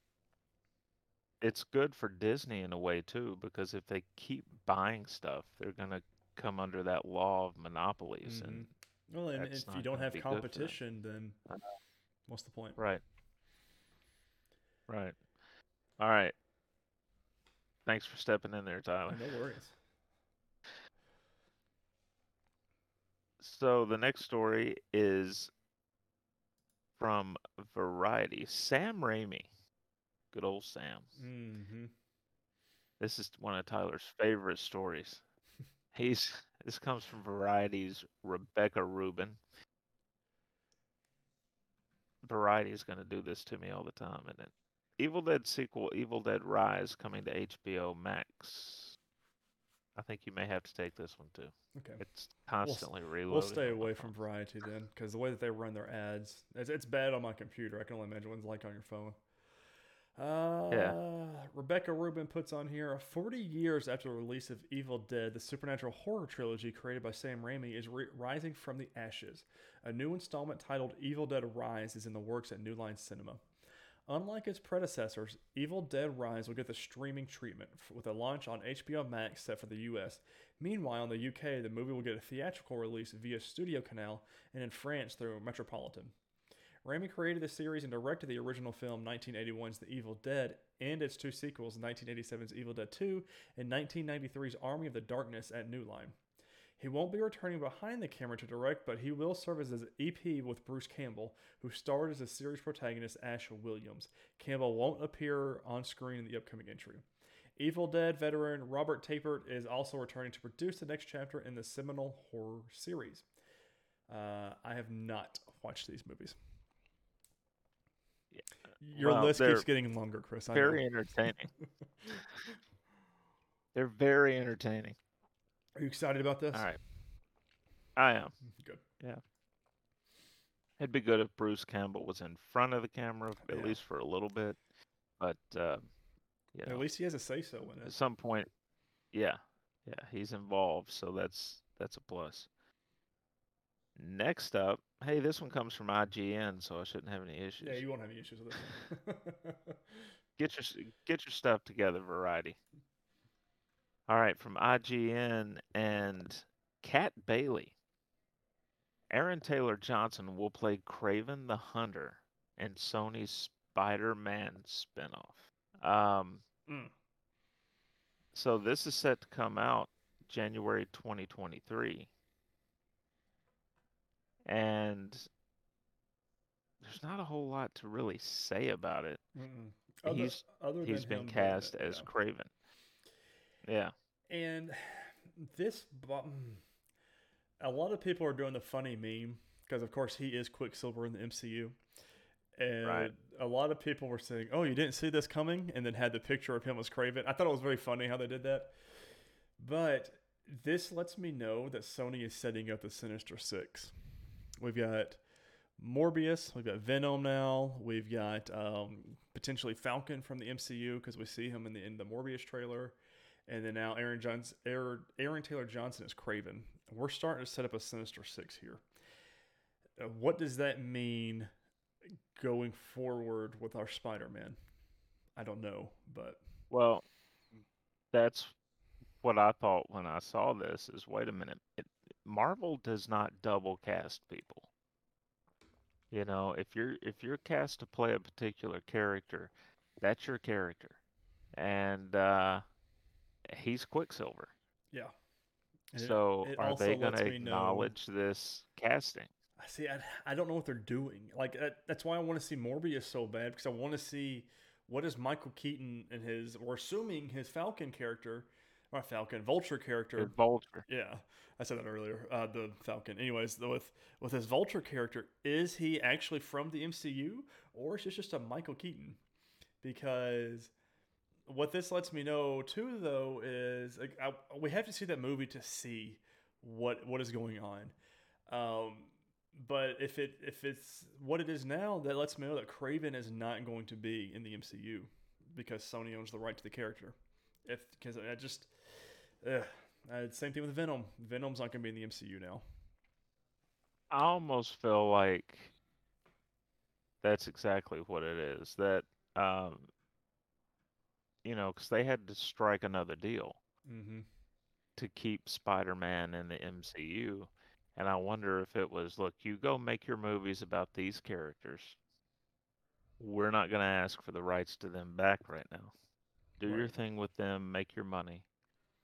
it's good for Disney in a way too, because if they keep buying stuff, they're gonna come under that law of monopolies. And Well, and if you don't have be good for them. competition, then Uh, what's the point? right, right, all right. Thanks for stepping in there, Tyler. No worries. So the next story is from Variety. Sam Raimi, good old Sam. Mm-hmm. This is one of Tyler's favorite stories. He's this comes from Variety's Rebecca Rubin. Variety is going to do this to me all the time, isn't it? Evil Dead sequel, Evil Dead Rise, coming to HBO Max. I think you may have to take this one too. Okay. It's constantly reloading. We'll stay away from Variety then, because the way that they run their ads, it's, it's bad on my computer. I can only imagine what it's like on your phone. Uh, Rebecca Rubin puts on here 40 years after the release of Evil Dead, the supernatural horror trilogy created by Sam Raimi is ri rising from the ashes. A new installment titled Evil Dead Rise is in the works at New Line Cinema. Unlike its predecessors, Evil Dead Rise will get the streaming treatment with a launch on HBO Max set for the US. Meanwhile, in the UK, the movie will get a theatrical release via Studio Canal and in France through Metropolitan. Raimi created the series and directed the original film 1981's The Evil Dead and its two sequels, 1987's Evil Dead 2 and 1993's Army of the Darkness at New Line. He won't be returning behind the camera to direct, but he will serve as an EP with Bruce Campbell, who starred as the series protagonist Ash Williams. Campbell won't appear on screen in the upcoming entry. Evil Dead veteran Robert Tapert is also returning to produce the next chapter in the seminal horror series. Uh, I have not watched these movies. Your Well, list keeps getting longer, Chris. Very entertaining. They're very entertaining. Are you excited about this? All right. I am. Good. Yeah. It'd be good if Bruce Campbell was in front of the camera, at Yeah. least for a little bit. But, uh, you At least he has a say so in it. at some point, yeah, yeah, he's involved, so that's that's a plus. Next up, hey, this one comes from IGN, so I shouldn't have any issues. Yeah, you won't have any issues with this. one. get your get your stuff together, Variety. All right, from IGN and Kat Bailey. Aaron Taylor Johnson will play Kraven the Hunter in Sony's Spider-Man spinoff. Um, Mm. so this is set to come out January 2023, and there's not a whole lot to really say about it. Other, He's- other He's been him cast it, as yeah. Kraven. Yeah. And this, mm, a lot of people are doing the funny meme because, of course, he is Quicksilver in the MCU. And a lot of people were saying, "Oh, you didn't see this coming," and then had the picture of him as Kraven. I thought it was very funny how they did that. But this lets me know that Sony is setting up the Sinister Six. We've got Morbius, we've got Venom now, we've got um, potentially Falcon from the MCU because we see him in the in the Morbius trailer, and then now Aaron Johnson, Aaron, Aaron Taylor Johnson is Kraven. We're starting to set up a Sinister Six here. Uh, what does that mean going forward with our Spider-Man? I don't know, but Well, that's what I thought when I saw this is wait a minute. It, Marvel does not double cast people. You know, if you're if you're cast to play a particular character, that's your character. And uh he's Quicksilver. yeah. And So it are they going to me know- acknowledge this casting? I see. I, I don't know what they're doing. Like that, that's why I want to see Morbius so bad because I want to see what is Michael Keaton and his. We're assuming his Falcon character not Falcon, Vulture character. Vulture. Yeah, I said that earlier. Uh, the Falcon. Anyways, with with his Vulture character, is he actually from the MCU or is this just a Michael Keaton? Because what this lets me know too, though, is like, I, we have to see that movie to see what what is going on. Um, but if it if it's what it is now, that lets me know that Kraven is not going to be in the MCU because Sony owns the right to the character. If because I just, ugh, uh, same thing with Venom. Venom's not going to be in the MCU now. I almost feel like that's exactly what it is. That um, you know, because they had to strike another deal Mm-hmm. to keep Spider-Man in the MCU, and I wonder if it was, look, you go make your movies about these characters. We're not going to ask for the rights to them back right now. Do your thing with them, make your money,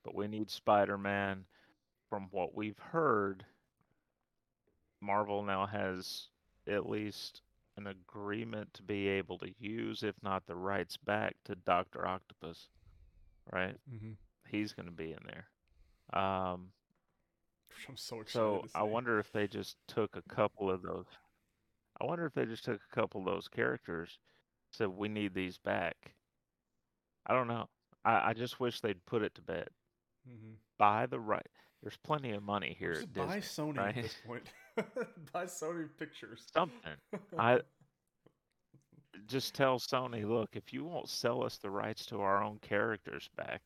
but we need Spider-Man. From what we've heard, Marvel now has at least an agreement to be able to use, if not the rights back, to Doctor Octopus. Right? Mm-hmm. He's going to be in there. Um, I'm so excited. so I wonder if they just took a couple of those. I wonder if they just took a couple of those characters, said we need these back. I don't know. I, I just wish they'd put it to bed. Mm-hmm. Buy the right. There's plenty of money here Just at buy Disney. Sony right? at this point. buy Sony Pictures. Something. I just tell Sony, look, if you won't sell us the rights to our own characters back,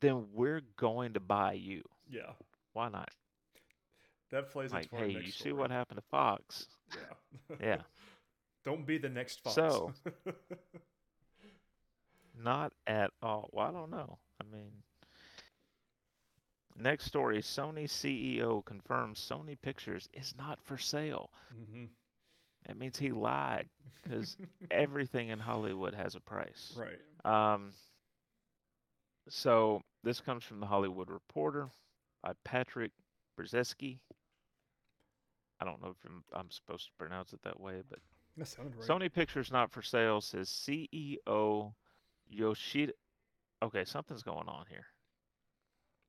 then we're going to buy you. yeah, Why not? that plays Like, hey, you see what happened to Fox? Yeah. Yeah. Don't be the next Fox. So- Not at all. Well, I don't know. I mean, next story Sony CEO confirms Sony Pictures is not for sale. hmm That means he lied because everything in Hollywood has a price. right. Um, so this comes from the Hollywood Reporter by Patrick Brzezinski. I don't know if I'm, I'm supposed to pronounce it that way, but That sounded right. Sony Pictures not for sale says CEO Yoshida. Okay, something's going on here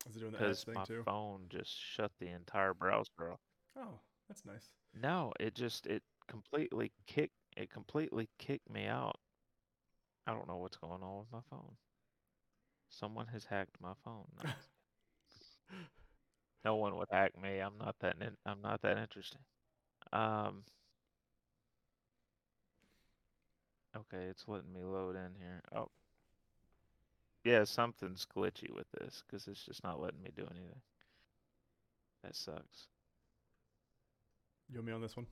Is it doing the ads because thing my too? phone just shut the entire browser off. Oh, that's nice. No, it just it completely kicked it completely kicked me out. I don't know what's going on with my phone. Someone has hacked my phone. No, no one would hack me. I'm not that in, I'm not that interesting. Um Okay, it's letting me load in here. Oh. Yeah, something's glitchy with this cuz it's just not letting me do anything. That sucks. You want me on this one?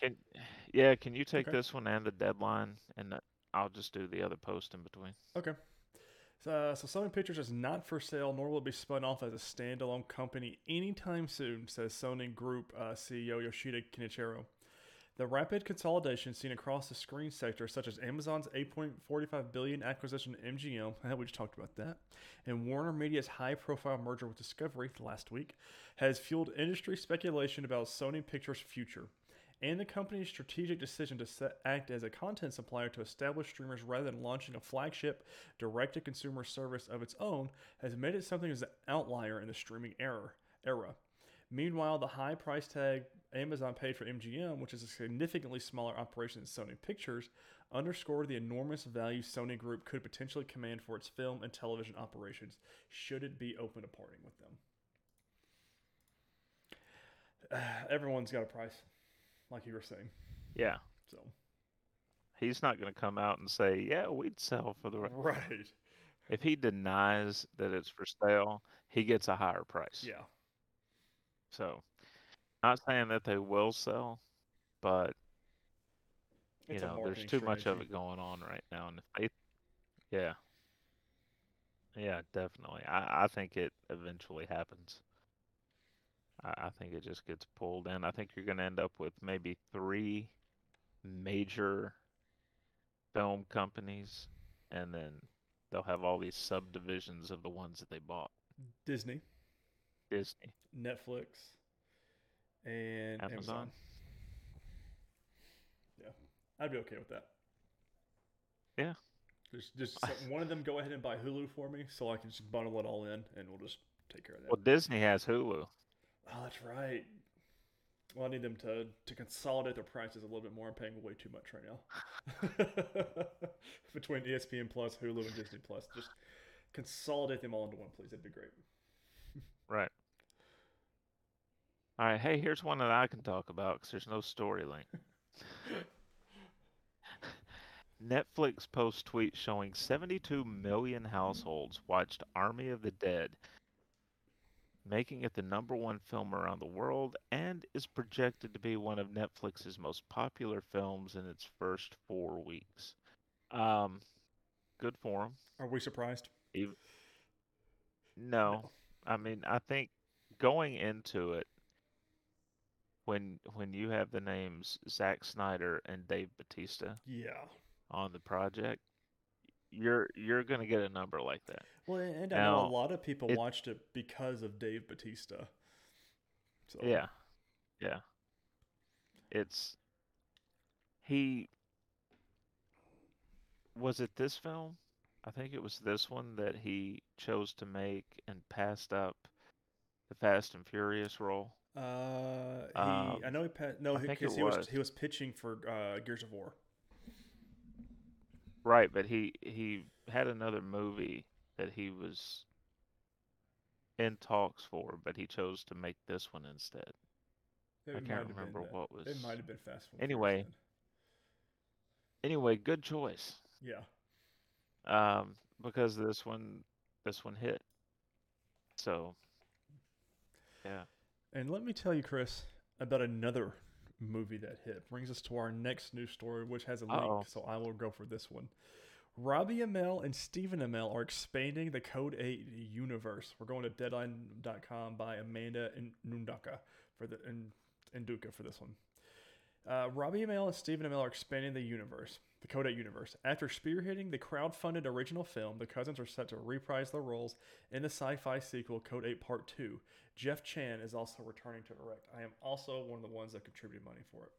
Can yeah, can you take Okay. this one and the deadline and I'll just do the other post in between. Okay. So, uh, so Sony Pictures is not for sale, nor will it be spun off as a standalone company anytime soon, says Sony Group uh, CEO Yoshida Kenichiro. The rapid consolidation seen across the screen sector, such as Amazon's 8.45 billion acquisition of MGM, we just talked about that, and Warner Media's high-profile merger with Discovery last week, has fueled industry speculation about Sony Pictures' future and the company's strategic decision to set, act as a content supplier to established streamers rather than launching a flagship direct to consumer service of its own has made it something as an outlier in the streaming era. era. Meanwhile, the high price tag Amazon paid for MGM, which is a significantly smaller operation than Sony Pictures, underscored the enormous value Sony Group could potentially command for its film and television operations should it be open to parting with them. everyone's got a price, like you were saying. Yeah. So He's not going to come out and say, "Yeah, we'd sell for the right." right, If he denies that it's for sale, he gets a higher price. yeah, So, not saying that they will sell, but you It's know, there's too much of it going on right now, and if they, yeah, yeah, definitely. I, I think it eventually happens. I, I think it just gets pulled in. I think you're going to end up with maybe three major film companies, and then they'll have all these subdivisions of the ones that they bought. Disney, Disney, Netflix, and Amazon. Amazon. Yeah, I'd be okay with that. Yeah. Just, just one of them go ahead and buy Hulu for me, so I can just bundle it all in, and we'll just take care of that. Well, Disney has Hulu. Oh, that's right. Well, I need them to to consolidate their prices a little bit more. I'm paying way too much right now. Between ESPN Plus, Hulu, and Disney Plus, just consolidate them all into one, please. That'd be great. Right. All right. Hey, here's one that I can talk about because there's no story link. Netflix post tweet showing 72 million households watched Army of the Dead, making it the number one film around the world and is projected to be one of Netflix's most popular films in its first four weeks. Um, good for them. Are we surprised? Ev- No, I mean I think going into it, when when you have the names Zack Snyder and Dave Batista Yeah. on the project, you're you're gonna get a number like that. Well, and I know a lot of people it- watched it because of Dave Batista. So Yeah, yeah. It's he was it this film? I think it was this one that he chose to make and passed up the Fast and Furious role. Uh, he, Um, I know he pa- no, because he was. was. he was pitching for uh, Gears of War. Right, but he he had another movie that he was in talks for, but he chose to make this one instead. It I can't remember what was. It might have been Fast Anyway. Anyway, good choice. Yeah. Um, because this one this one hit. So, yeah. And let me tell you, Chris, about another movie that hit. Brings us to our next news story, which has a link, Uh-oh. so I will go for this one. Robbie Amell and Stephen Amell are expanding the Code 8 universe. We're going to Deadline.com by Amanda and Nundaka for the and Nduka for this one. Uh, Robbie Amell and Stephen Amell are expanding the universe, the Code 8 universe. After spearheading the crowd-funded original film, the cousins are set to reprise their roles in the sci-fi sequel Code 8 Part 2. Jeff Chan is also returning to direct. I am also one of the ones that contributed money for it.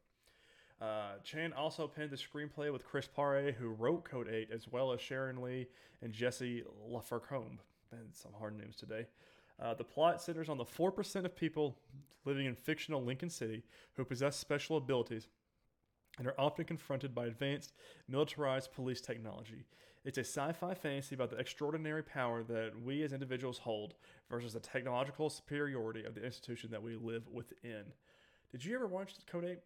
Uh, Chan also penned the screenplay with Chris Pare, who wrote Code 8, as well as Sherren Lee and Jesse LaVercombe. Man, some hard names today. Uh, the plot centers on the 4% of people living in fictional Lincoln City who possess special abilities and are often confronted by advanced militarized police technology. It's a sci fi fantasy about the extraordinary power that we as individuals hold versus the technological superiority of the institution that we live within. Did you ever watch Code 8?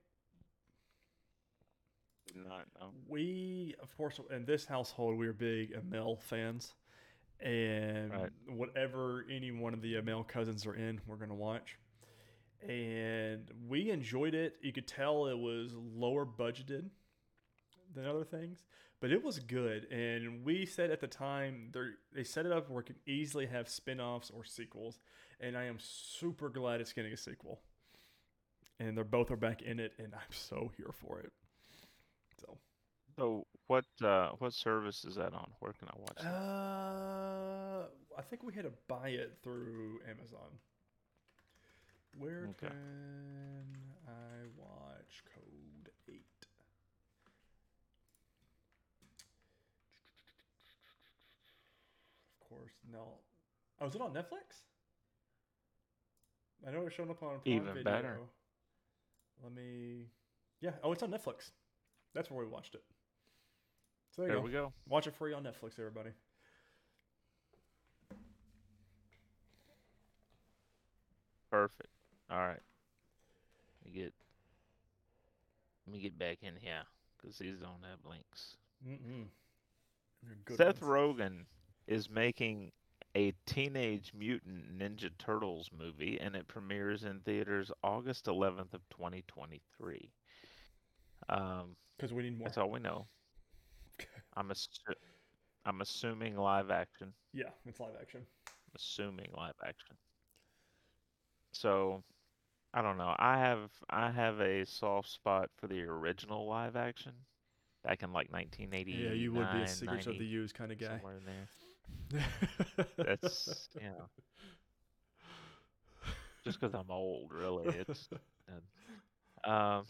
Not no. we of course in this household we are big Amell fans and Right. whatever any one of the Amell cousins are in we're going to watch and we enjoyed it you could tell it was lower budgeted than other things but it was good and we said at the time they they set it up where it can easily have spin-offs or sequels and i am super glad it's getting a sequel and they're both are back in it and i'm so here for it so So what uh what service is that on? Where can I watch that? Uh, I think we had to buy it through Amazon. Where Okay. can I watch Code 8? Of course, no. Oh, is it on Netflix? I know it's showing up on Prime Even Video. better. Let me. Yeah. Oh, it's on Netflix. That's where we watched it. So there, there you go. we go. Watch it free on Netflix, everybody. Perfect. All right. Let me get let me get back in here because these don't have links. Mm-mm. Seth ones. Rogen is making a Teenage Mutant Ninja Turtles movie, and it premieres in theaters August 11th of 2023. Um, Because we need more. that's all we know. I'm assu- I'm assuming live action. Yeah, it's live action. assuming live action. So, I don't know. I have I have a soft spot for the original live action back in like 1980. Yeah, you would be a Secrets of the Ooze kind of guy. somewhere in there. That's you know, just because I'm old, really. It's uh, um.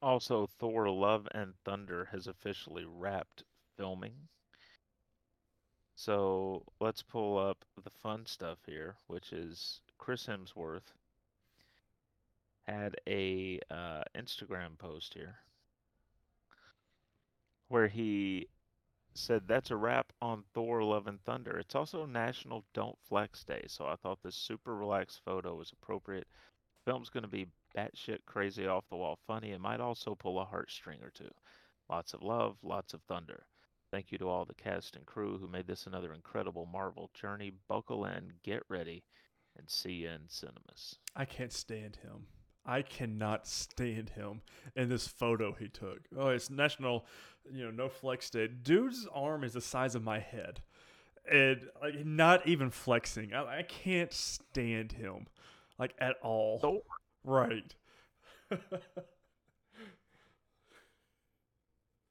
Also, Thor: Love and Thunder has officially wrapped filming. So let's pull up the fun stuff here, which is Chris Hemsworth had a uh, Instagram post here where he said that's a wrap on Thor: Love and Thunder. It's also National Don't Flex Day, so I thought this super relaxed photo was appropriate. Film's going to be batshit crazy, off the wall funny. It might also pull a heartstring or two. Lots of love, lots of thunder. Thank you to all the cast and crew who made this another incredible Marvel journey. Buckle in, get ready, and see you in cinemas. I can't stand him. I cannot stand him in this photo he took. Oh, it's national, you know, no flex day. Dude's arm is the size of my head, and like not even flexing. I, I can't stand him, like at all. Thor. Right.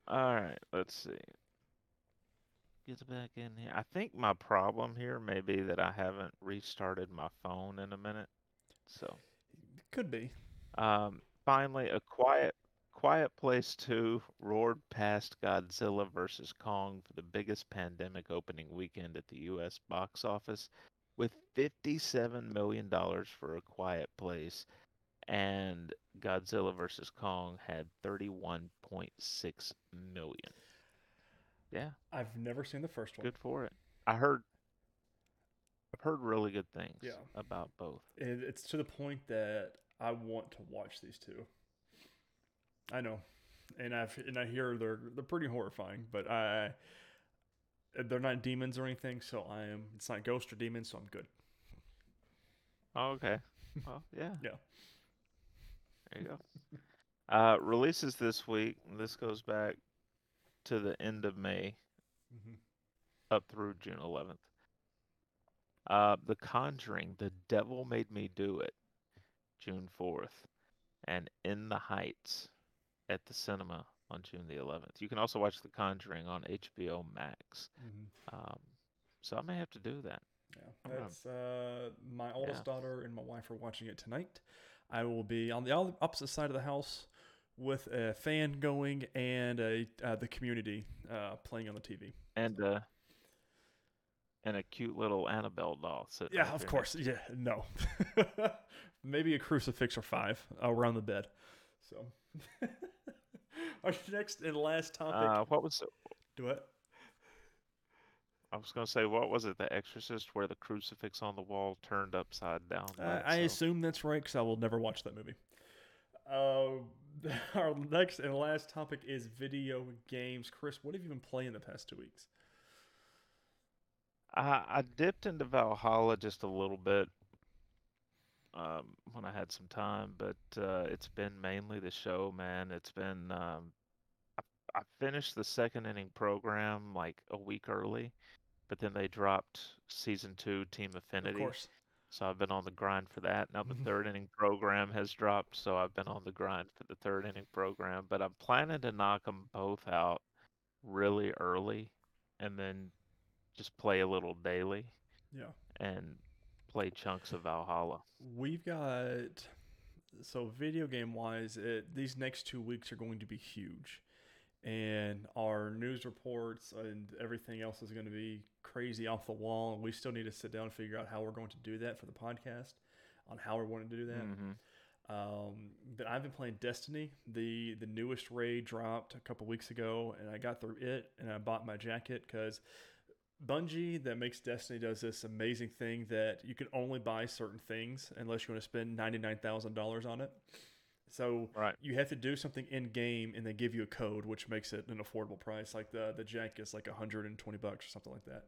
All right, let's see. Get back in here. I think my problem here may be that I haven't restarted my phone in a minute. So, Could be. um, finally, a quiet, quiet place two roared past Godzilla vs Kong for the biggest pandemic opening weekend at the U.S. box office, with fifty-seven million dollars for a quiet place, and Godzilla vs Kong had thirty-one point six million. Yeah. I've never seen the first one. Good for it. I heard I've heard really good things Yeah. about both. And it's to the point that I want to watch these two. I know, and I've and I hear they're they're pretty horrifying, but I they're not demons or anything, so I am. It's not ghost or demons, so I'm good. Oh, okay. Well, yeah. Yeah. There you go. Uh, releases this week. This goes back to the end of May Mm-hmm. up through June 11th. Uh, the Conjuring, The Devil Made Me Do It, June 4th, and In the Heights at the cinema on June the 11th. You can also watch The Conjuring on HBO Max. Mm-hmm. Um, so I may have to do that. Yeah, that's uh, my oldest Yeah. daughter and my wife are watching it tonight. I will be on the opposite side of the house with a fan going and a uh, the community uh, playing on the TV. And uh, and a cute little Annabelle doll sitting. Yeah, right of course. Yeah, no. Maybe a crucifix or five around the bed. So, our next and last topic. Uh, what was it? Do it. I was gonna say, what was it? The Exorcist, where the crucifix on the wall turned upside down. Uh, I itself? assume that's right because I will never watch that movie. Uh, our next and last topic is video games. Chris, what have you been playing the past two weeks? I, I dipped into Valhalla just a little bit um, when I had some time, but uh, it's been mainly the show, man. It's been um, I, I finished the second inning program like a week early, but then they dropped season two Team Of Affinity, course. So I've been on the grind for that. Now the Mhm. third inning program has dropped, so I've been on the grind for the third inning program. But I'm planning to knock them both out really early, and then just play a little daily Yeah. and play chunks of Valhalla. We've got so video game wise, it, these next two weeks are going to be huge, and our news reports and everything else is going to be crazy off the wall. And we still need to sit down and figure out how we're going to do that for the podcast, on how we're going to do that. Mhm. Um, but I've been playing Destiny. the The newest raid dropped a couple weeks ago, and I got through it, and I bought my jacket because Bungie, that makes Destiny, does this amazing thing that you can only buy certain things unless you want to spend ninety nine thousand dollars on it. So Right. you have to do something in game, and they give you a code, which makes it an affordable price. Like the the jacket is like hundred and twenty bucks or something like that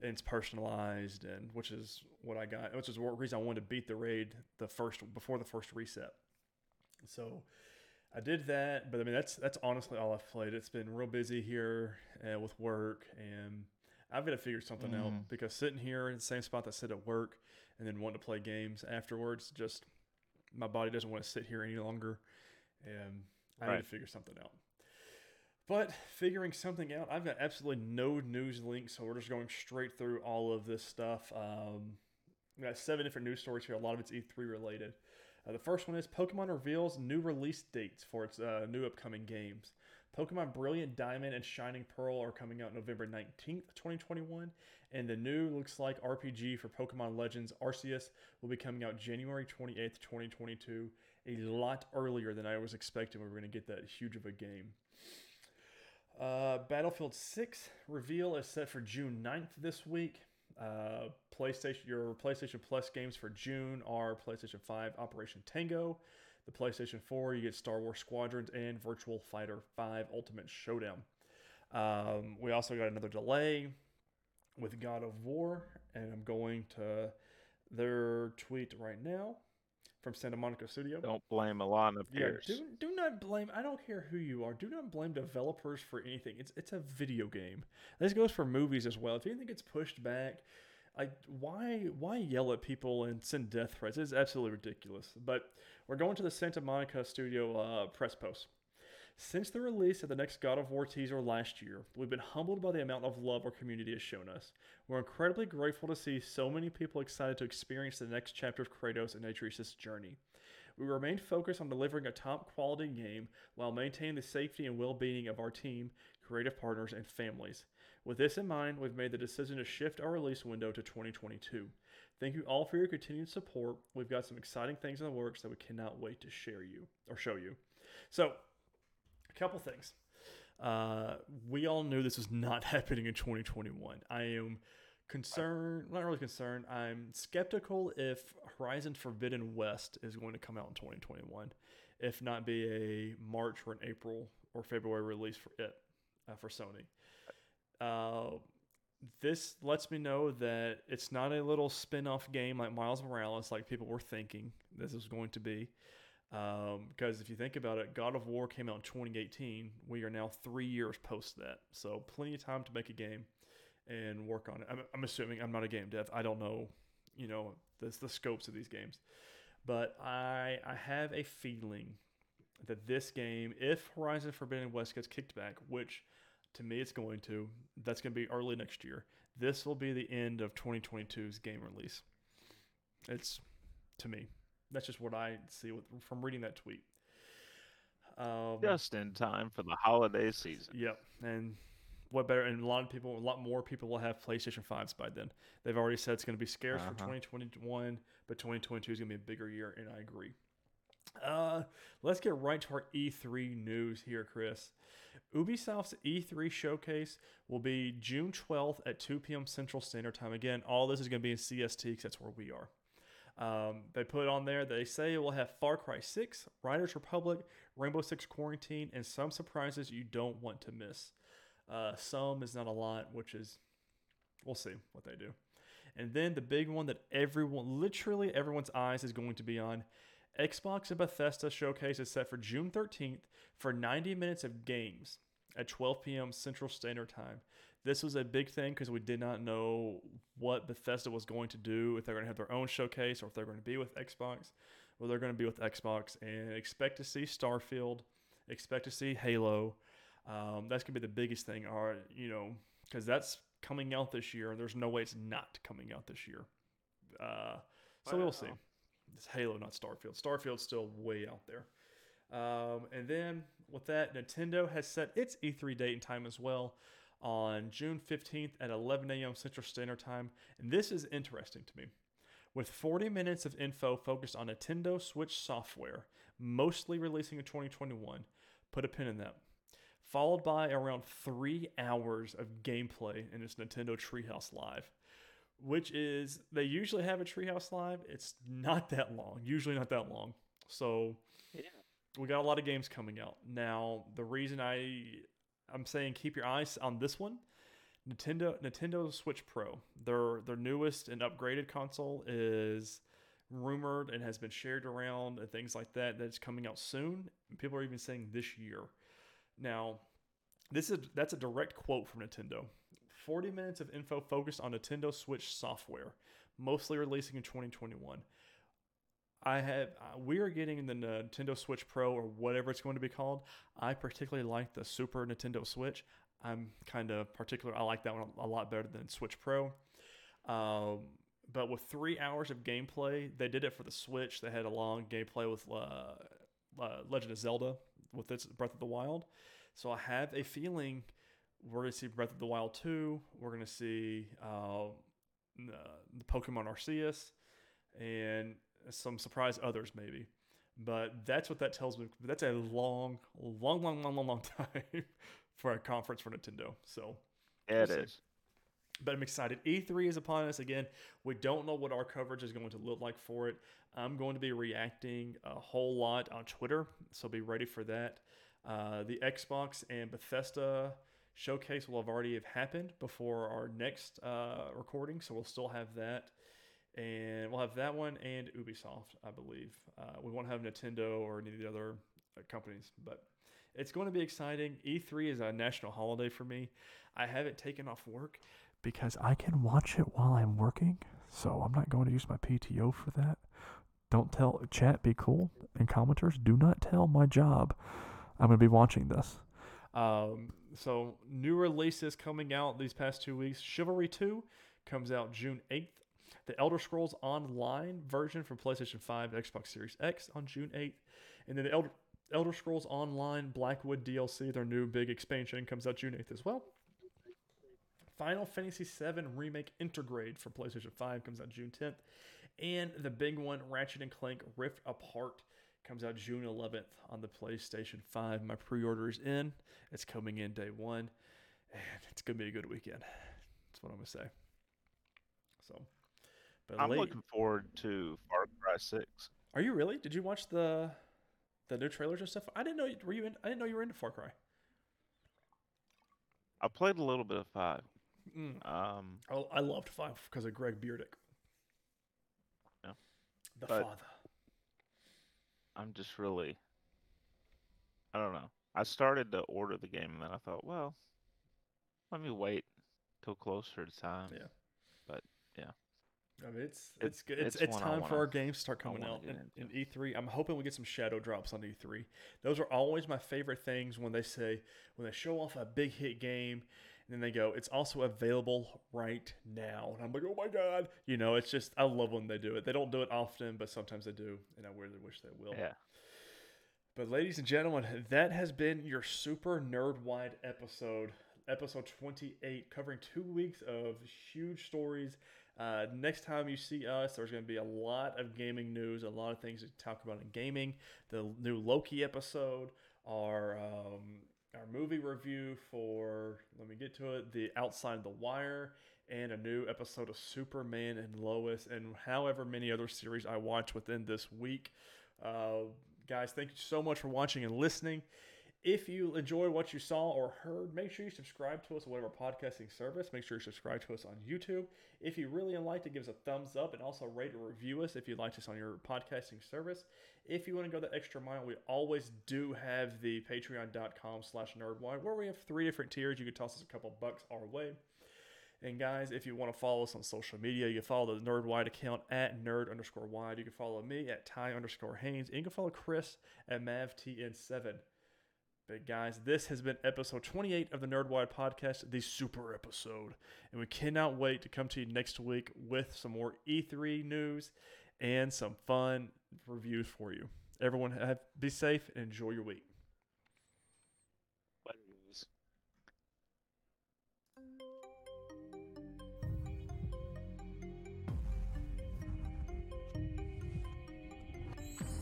and it's personalized and which is what I got, which is the reason I wanted to beat the raid the first before the first reset. So I did that, but I mean that's that's honestly all I've played. It's been real busy here uh, with work, and I've got to figure something out Mhm. because sitting here in the same spot that I sit at work and then wanting to play games afterwards, just my body doesn't want to sit here any longer, and I need to figure something out. But figuring something out, I've got absolutely no news links, so we're just going straight through all of this stuff. Um, we got seven different news stories here. A lot of it's E3 related. Uh, the first one is Pokemon reveals new release dates for its uh, new upcoming games. Pokemon Brilliant Diamond and Shining Pearl are coming out November 19th, 2021, and the new looks like RPG for Pokemon Legends Arceus will be coming out January 28th, 2022, a lot earlier than I was expecting we were going to get that huge of a game. Uh, Battlefield 6 reveal is set for June 9th this week. Uh, PlayStation, your PlayStation Plus games for June are PlayStation 5 Operation Tango, the PlayStation 4, you get Star Wars Squadrons and Virtual Fighter 5 Ultimate Showdown. Um, we also got another delay with God of War, and I'm going to their tweet right now from Santa Monica Studio. Don't blame Alanah Yeah, Pearce. do, do not blame. I don't care who you are. Do not blame developers for anything. It's it's a video game. This goes for movies as well. If anything gets pushed back, Why why yell at people and send death threats? It's absolutely ridiculous. But we're going to the Santa Monica studio uh, press post. Since the release of the next God of War teaser last year, we've been humbled by the amount of love our community has shown us. We're incredibly grateful to see so many people excited to experience the next chapter of Kratos and Atreus' journey. We remain focused on delivering a top quality game while maintaining the safety and well being of our team, creative partners, and families. With this in mind, we've made the decision to shift our release window to 2022. Thank you all for your continued support. We've got some exciting things in the works that we cannot wait to share you or show you. So, a couple things. Uh, we all knew this was not happening in 2021. I am concerned, not really concerned. I'm skeptical if Horizon Forbidden West is going to come out in 2021, if not be a March or an April or February release for it uh, for Sony. Uh, this lets me know that it's not a little spin-off game like Miles Morales, like people were thinking this was going to be. Um, because if you think about it, God of War came out in 2018. We are now three years post that, so plenty of time to make a game and work on it. I'm, I'm assuming I'm not a game dev. I don't know, you know, the, the scopes of these games, but I I have a feeling that this game, if Horizon Forbidden West gets kicked back, which to me it's going to, that's going to be early next year. This will be the end of 2022's game release. It's to me. That's just what I see with, from reading that tweet. Um, Just in time for the holiday season. Yep, and what better? And a lot of people, a lot more people will have PlayStation fives by then. They've already said it's going to be scarce for Uh-huh. 2021, but 2022 is going to be a bigger year, and I agree. Uh, let's get right to our E3 news here, Chris. Ubisoft's E3 showcase will be June 12th at 2 p.m. Central Standard Time. Again, all this is going to be in CST because that's where we are. Um, they put on there, they say it will have Far Cry 6, Riders Republic, Rainbow Six Quarantine, and some surprises you don't want to miss. Uh, some is not a lot, which is, we'll see what they do. And then the big one that everyone, literally everyone's eyes is going to be on Xbox and Bethesda showcase is set for June 13th for 90 minutes of games at 12 p.m. Central Standard Time. This was a big thing because we did not know what Bethesda was going to do, if they're going to have their own showcase or if they're going to be with Xbox. Well, they're going to be with Xbox and expect to see Starfield, expect to see Halo. Um, that's going to be the biggest thing, or, you know, because that's coming out this year. and There's no way it's not coming out this year. Uh, so we'll see. It's Halo, not Starfield. Starfield's still way out there. Um, and then with that, Nintendo has set its E3 date and time as well on June 15th at 11 a.m. Central Standard Time. And this is interesting to me. With 40 minutes of info focused on Nintendo Switch software, mostly releasing in 2021, put a pin in that. Followed by around three hours of gameplay in its Nintendo Treehouse Live, which is, they usually have a Treehouse Live. It's not that long, usually not that long. So, Yeah. we got a lot of games coming out. Now, the reason I I'm saying keep your eyes on this one, Nintendo Nintendo Switch Pro. Their their newest and upgraded console is rumored and has been shared around and things like that that's coming out soon. People are even saying this year. Now, this is that's a direct quote from Nintendo. 40 minutes of info focused on Nintendo Switch software, mostly releasing in 2021. I have uh, we are getting the Nintendo Switch Pro or whatever it's going to be called. I particularly like the Super Nintendo Switch. I'm kind of particular. I like that one a lot better than Switch Pro. Um, but with three hours of gameplay, they did it for the Switch. They had a long gameplay with uh, uh, Legend of Zelda with its Breath of the Wild. So I have a feeling we're going to see Breath of the Wild 2. We're going to see uh, the Pokemon Arceus and some surprise others, maybe. But that's what that tells me. That's a long, long, long, long, long, long time for a conference for Nintendo. So we'll it is. But I'm excited. E3 is upon us again. We don't know what our coverage is going to look like for it. I'm going to be reacting a whole lot on Twitter, so be ready for that. Uh, the Xbox and Bethesda showcase will have already have happened before our next uh, recording, so we'll still have that. And we'll have that one and Ubisoft, I believe. Uh, we won't have Nintendo or any of the other uh, companies, but it's going to be exciting. E3 is a national holiday for me. I haven't taken off work because I can watch it while I'm working. So I'm not going to use my PTO for that. Don't tell chat be cool and commenters do not tell my job I'm going to be watching this. Um, so new releases coming out these past two weeks. Chivalry 2 comes out June 8th. The Elder Scrolls Online version for PlayStation 5 and Xbox Series X on June 8th. And then the Elder, Elder Scrolls Online Blackwood DLC, their new big expansion, comes out June 8th as well. Final Fantasy VII Remake Intergrade for PlayStation 5 comes out June 10th. And the big one, Ratchet and Clank Rift Apart, comes out June 11th on the PlayStation 5. My pre order is in, it's coming in day one, and it's going to be a good weekend. That's what I'm to say. So, but I'm late, looking forward to Far Cry 6. Are you really? Did you watch the the new trailers and stuff? I didn't know. Were you? In, I didn't know you were into Far Cry. I played a little bit of five. Mm. Um, oh, I loved Five because of Greg Beardick. Yeah, the but father. I'm just really, I don't know. I started to order the game and then I thought, well, let me wait till closer to time. Yeah, but yeah. I mean, it's it's good. It's, it's, it's time wanna, for our games to start coming out in, in, E3. I'm hoping we get some shadow drops on E3. Those are always my favorite things when they say when they show off a big hit game then they go, it's also available right now. And I'm like, oh my God. You know, it's just, I love when they do it. They don't do it often, but sometimes they do. And I really wish they will. Yeah. But ladies and gentlemen, that has been your super nerd wide episode, episode 28, covering two weeks of huge stories. Uh, next time you see us, there's going to be a lot of gaming news, a lot of things to talk about in gaming. The new Loki episode, our um, our movie review for, let me get to it, The Outside the Wire, and a new episode of Superman and Lois, and however many other series I watch within this week. Uh, guys, thank you so much for watching and listening. If you enjoyed what you saw or heard, make sure you subscribe to us on whatever podcasting service. Make sure you subscribe to us on YouTube. If you really liked it, give us a thumbs up and also rate or review us if you liked us on your podcasting service. If you want to go the extra mile, we always do have the patreon.com slash nerdwide where we have three different tiers. You can toss us a couple bucks our way. And guys, if you want to follow us on social media, you can follow the Nerdwide account at nerd underscore wide. You can follow me at Ty underscore Haynes. And you can follow Chris at MavTN7. But guys, this has been episode 28 of the Nerdwide podcast, the super episode. And we cannot wait to come to you next week with some more E3 news and some fun reviews for you. Everyone, have, be safe and enjoy your week.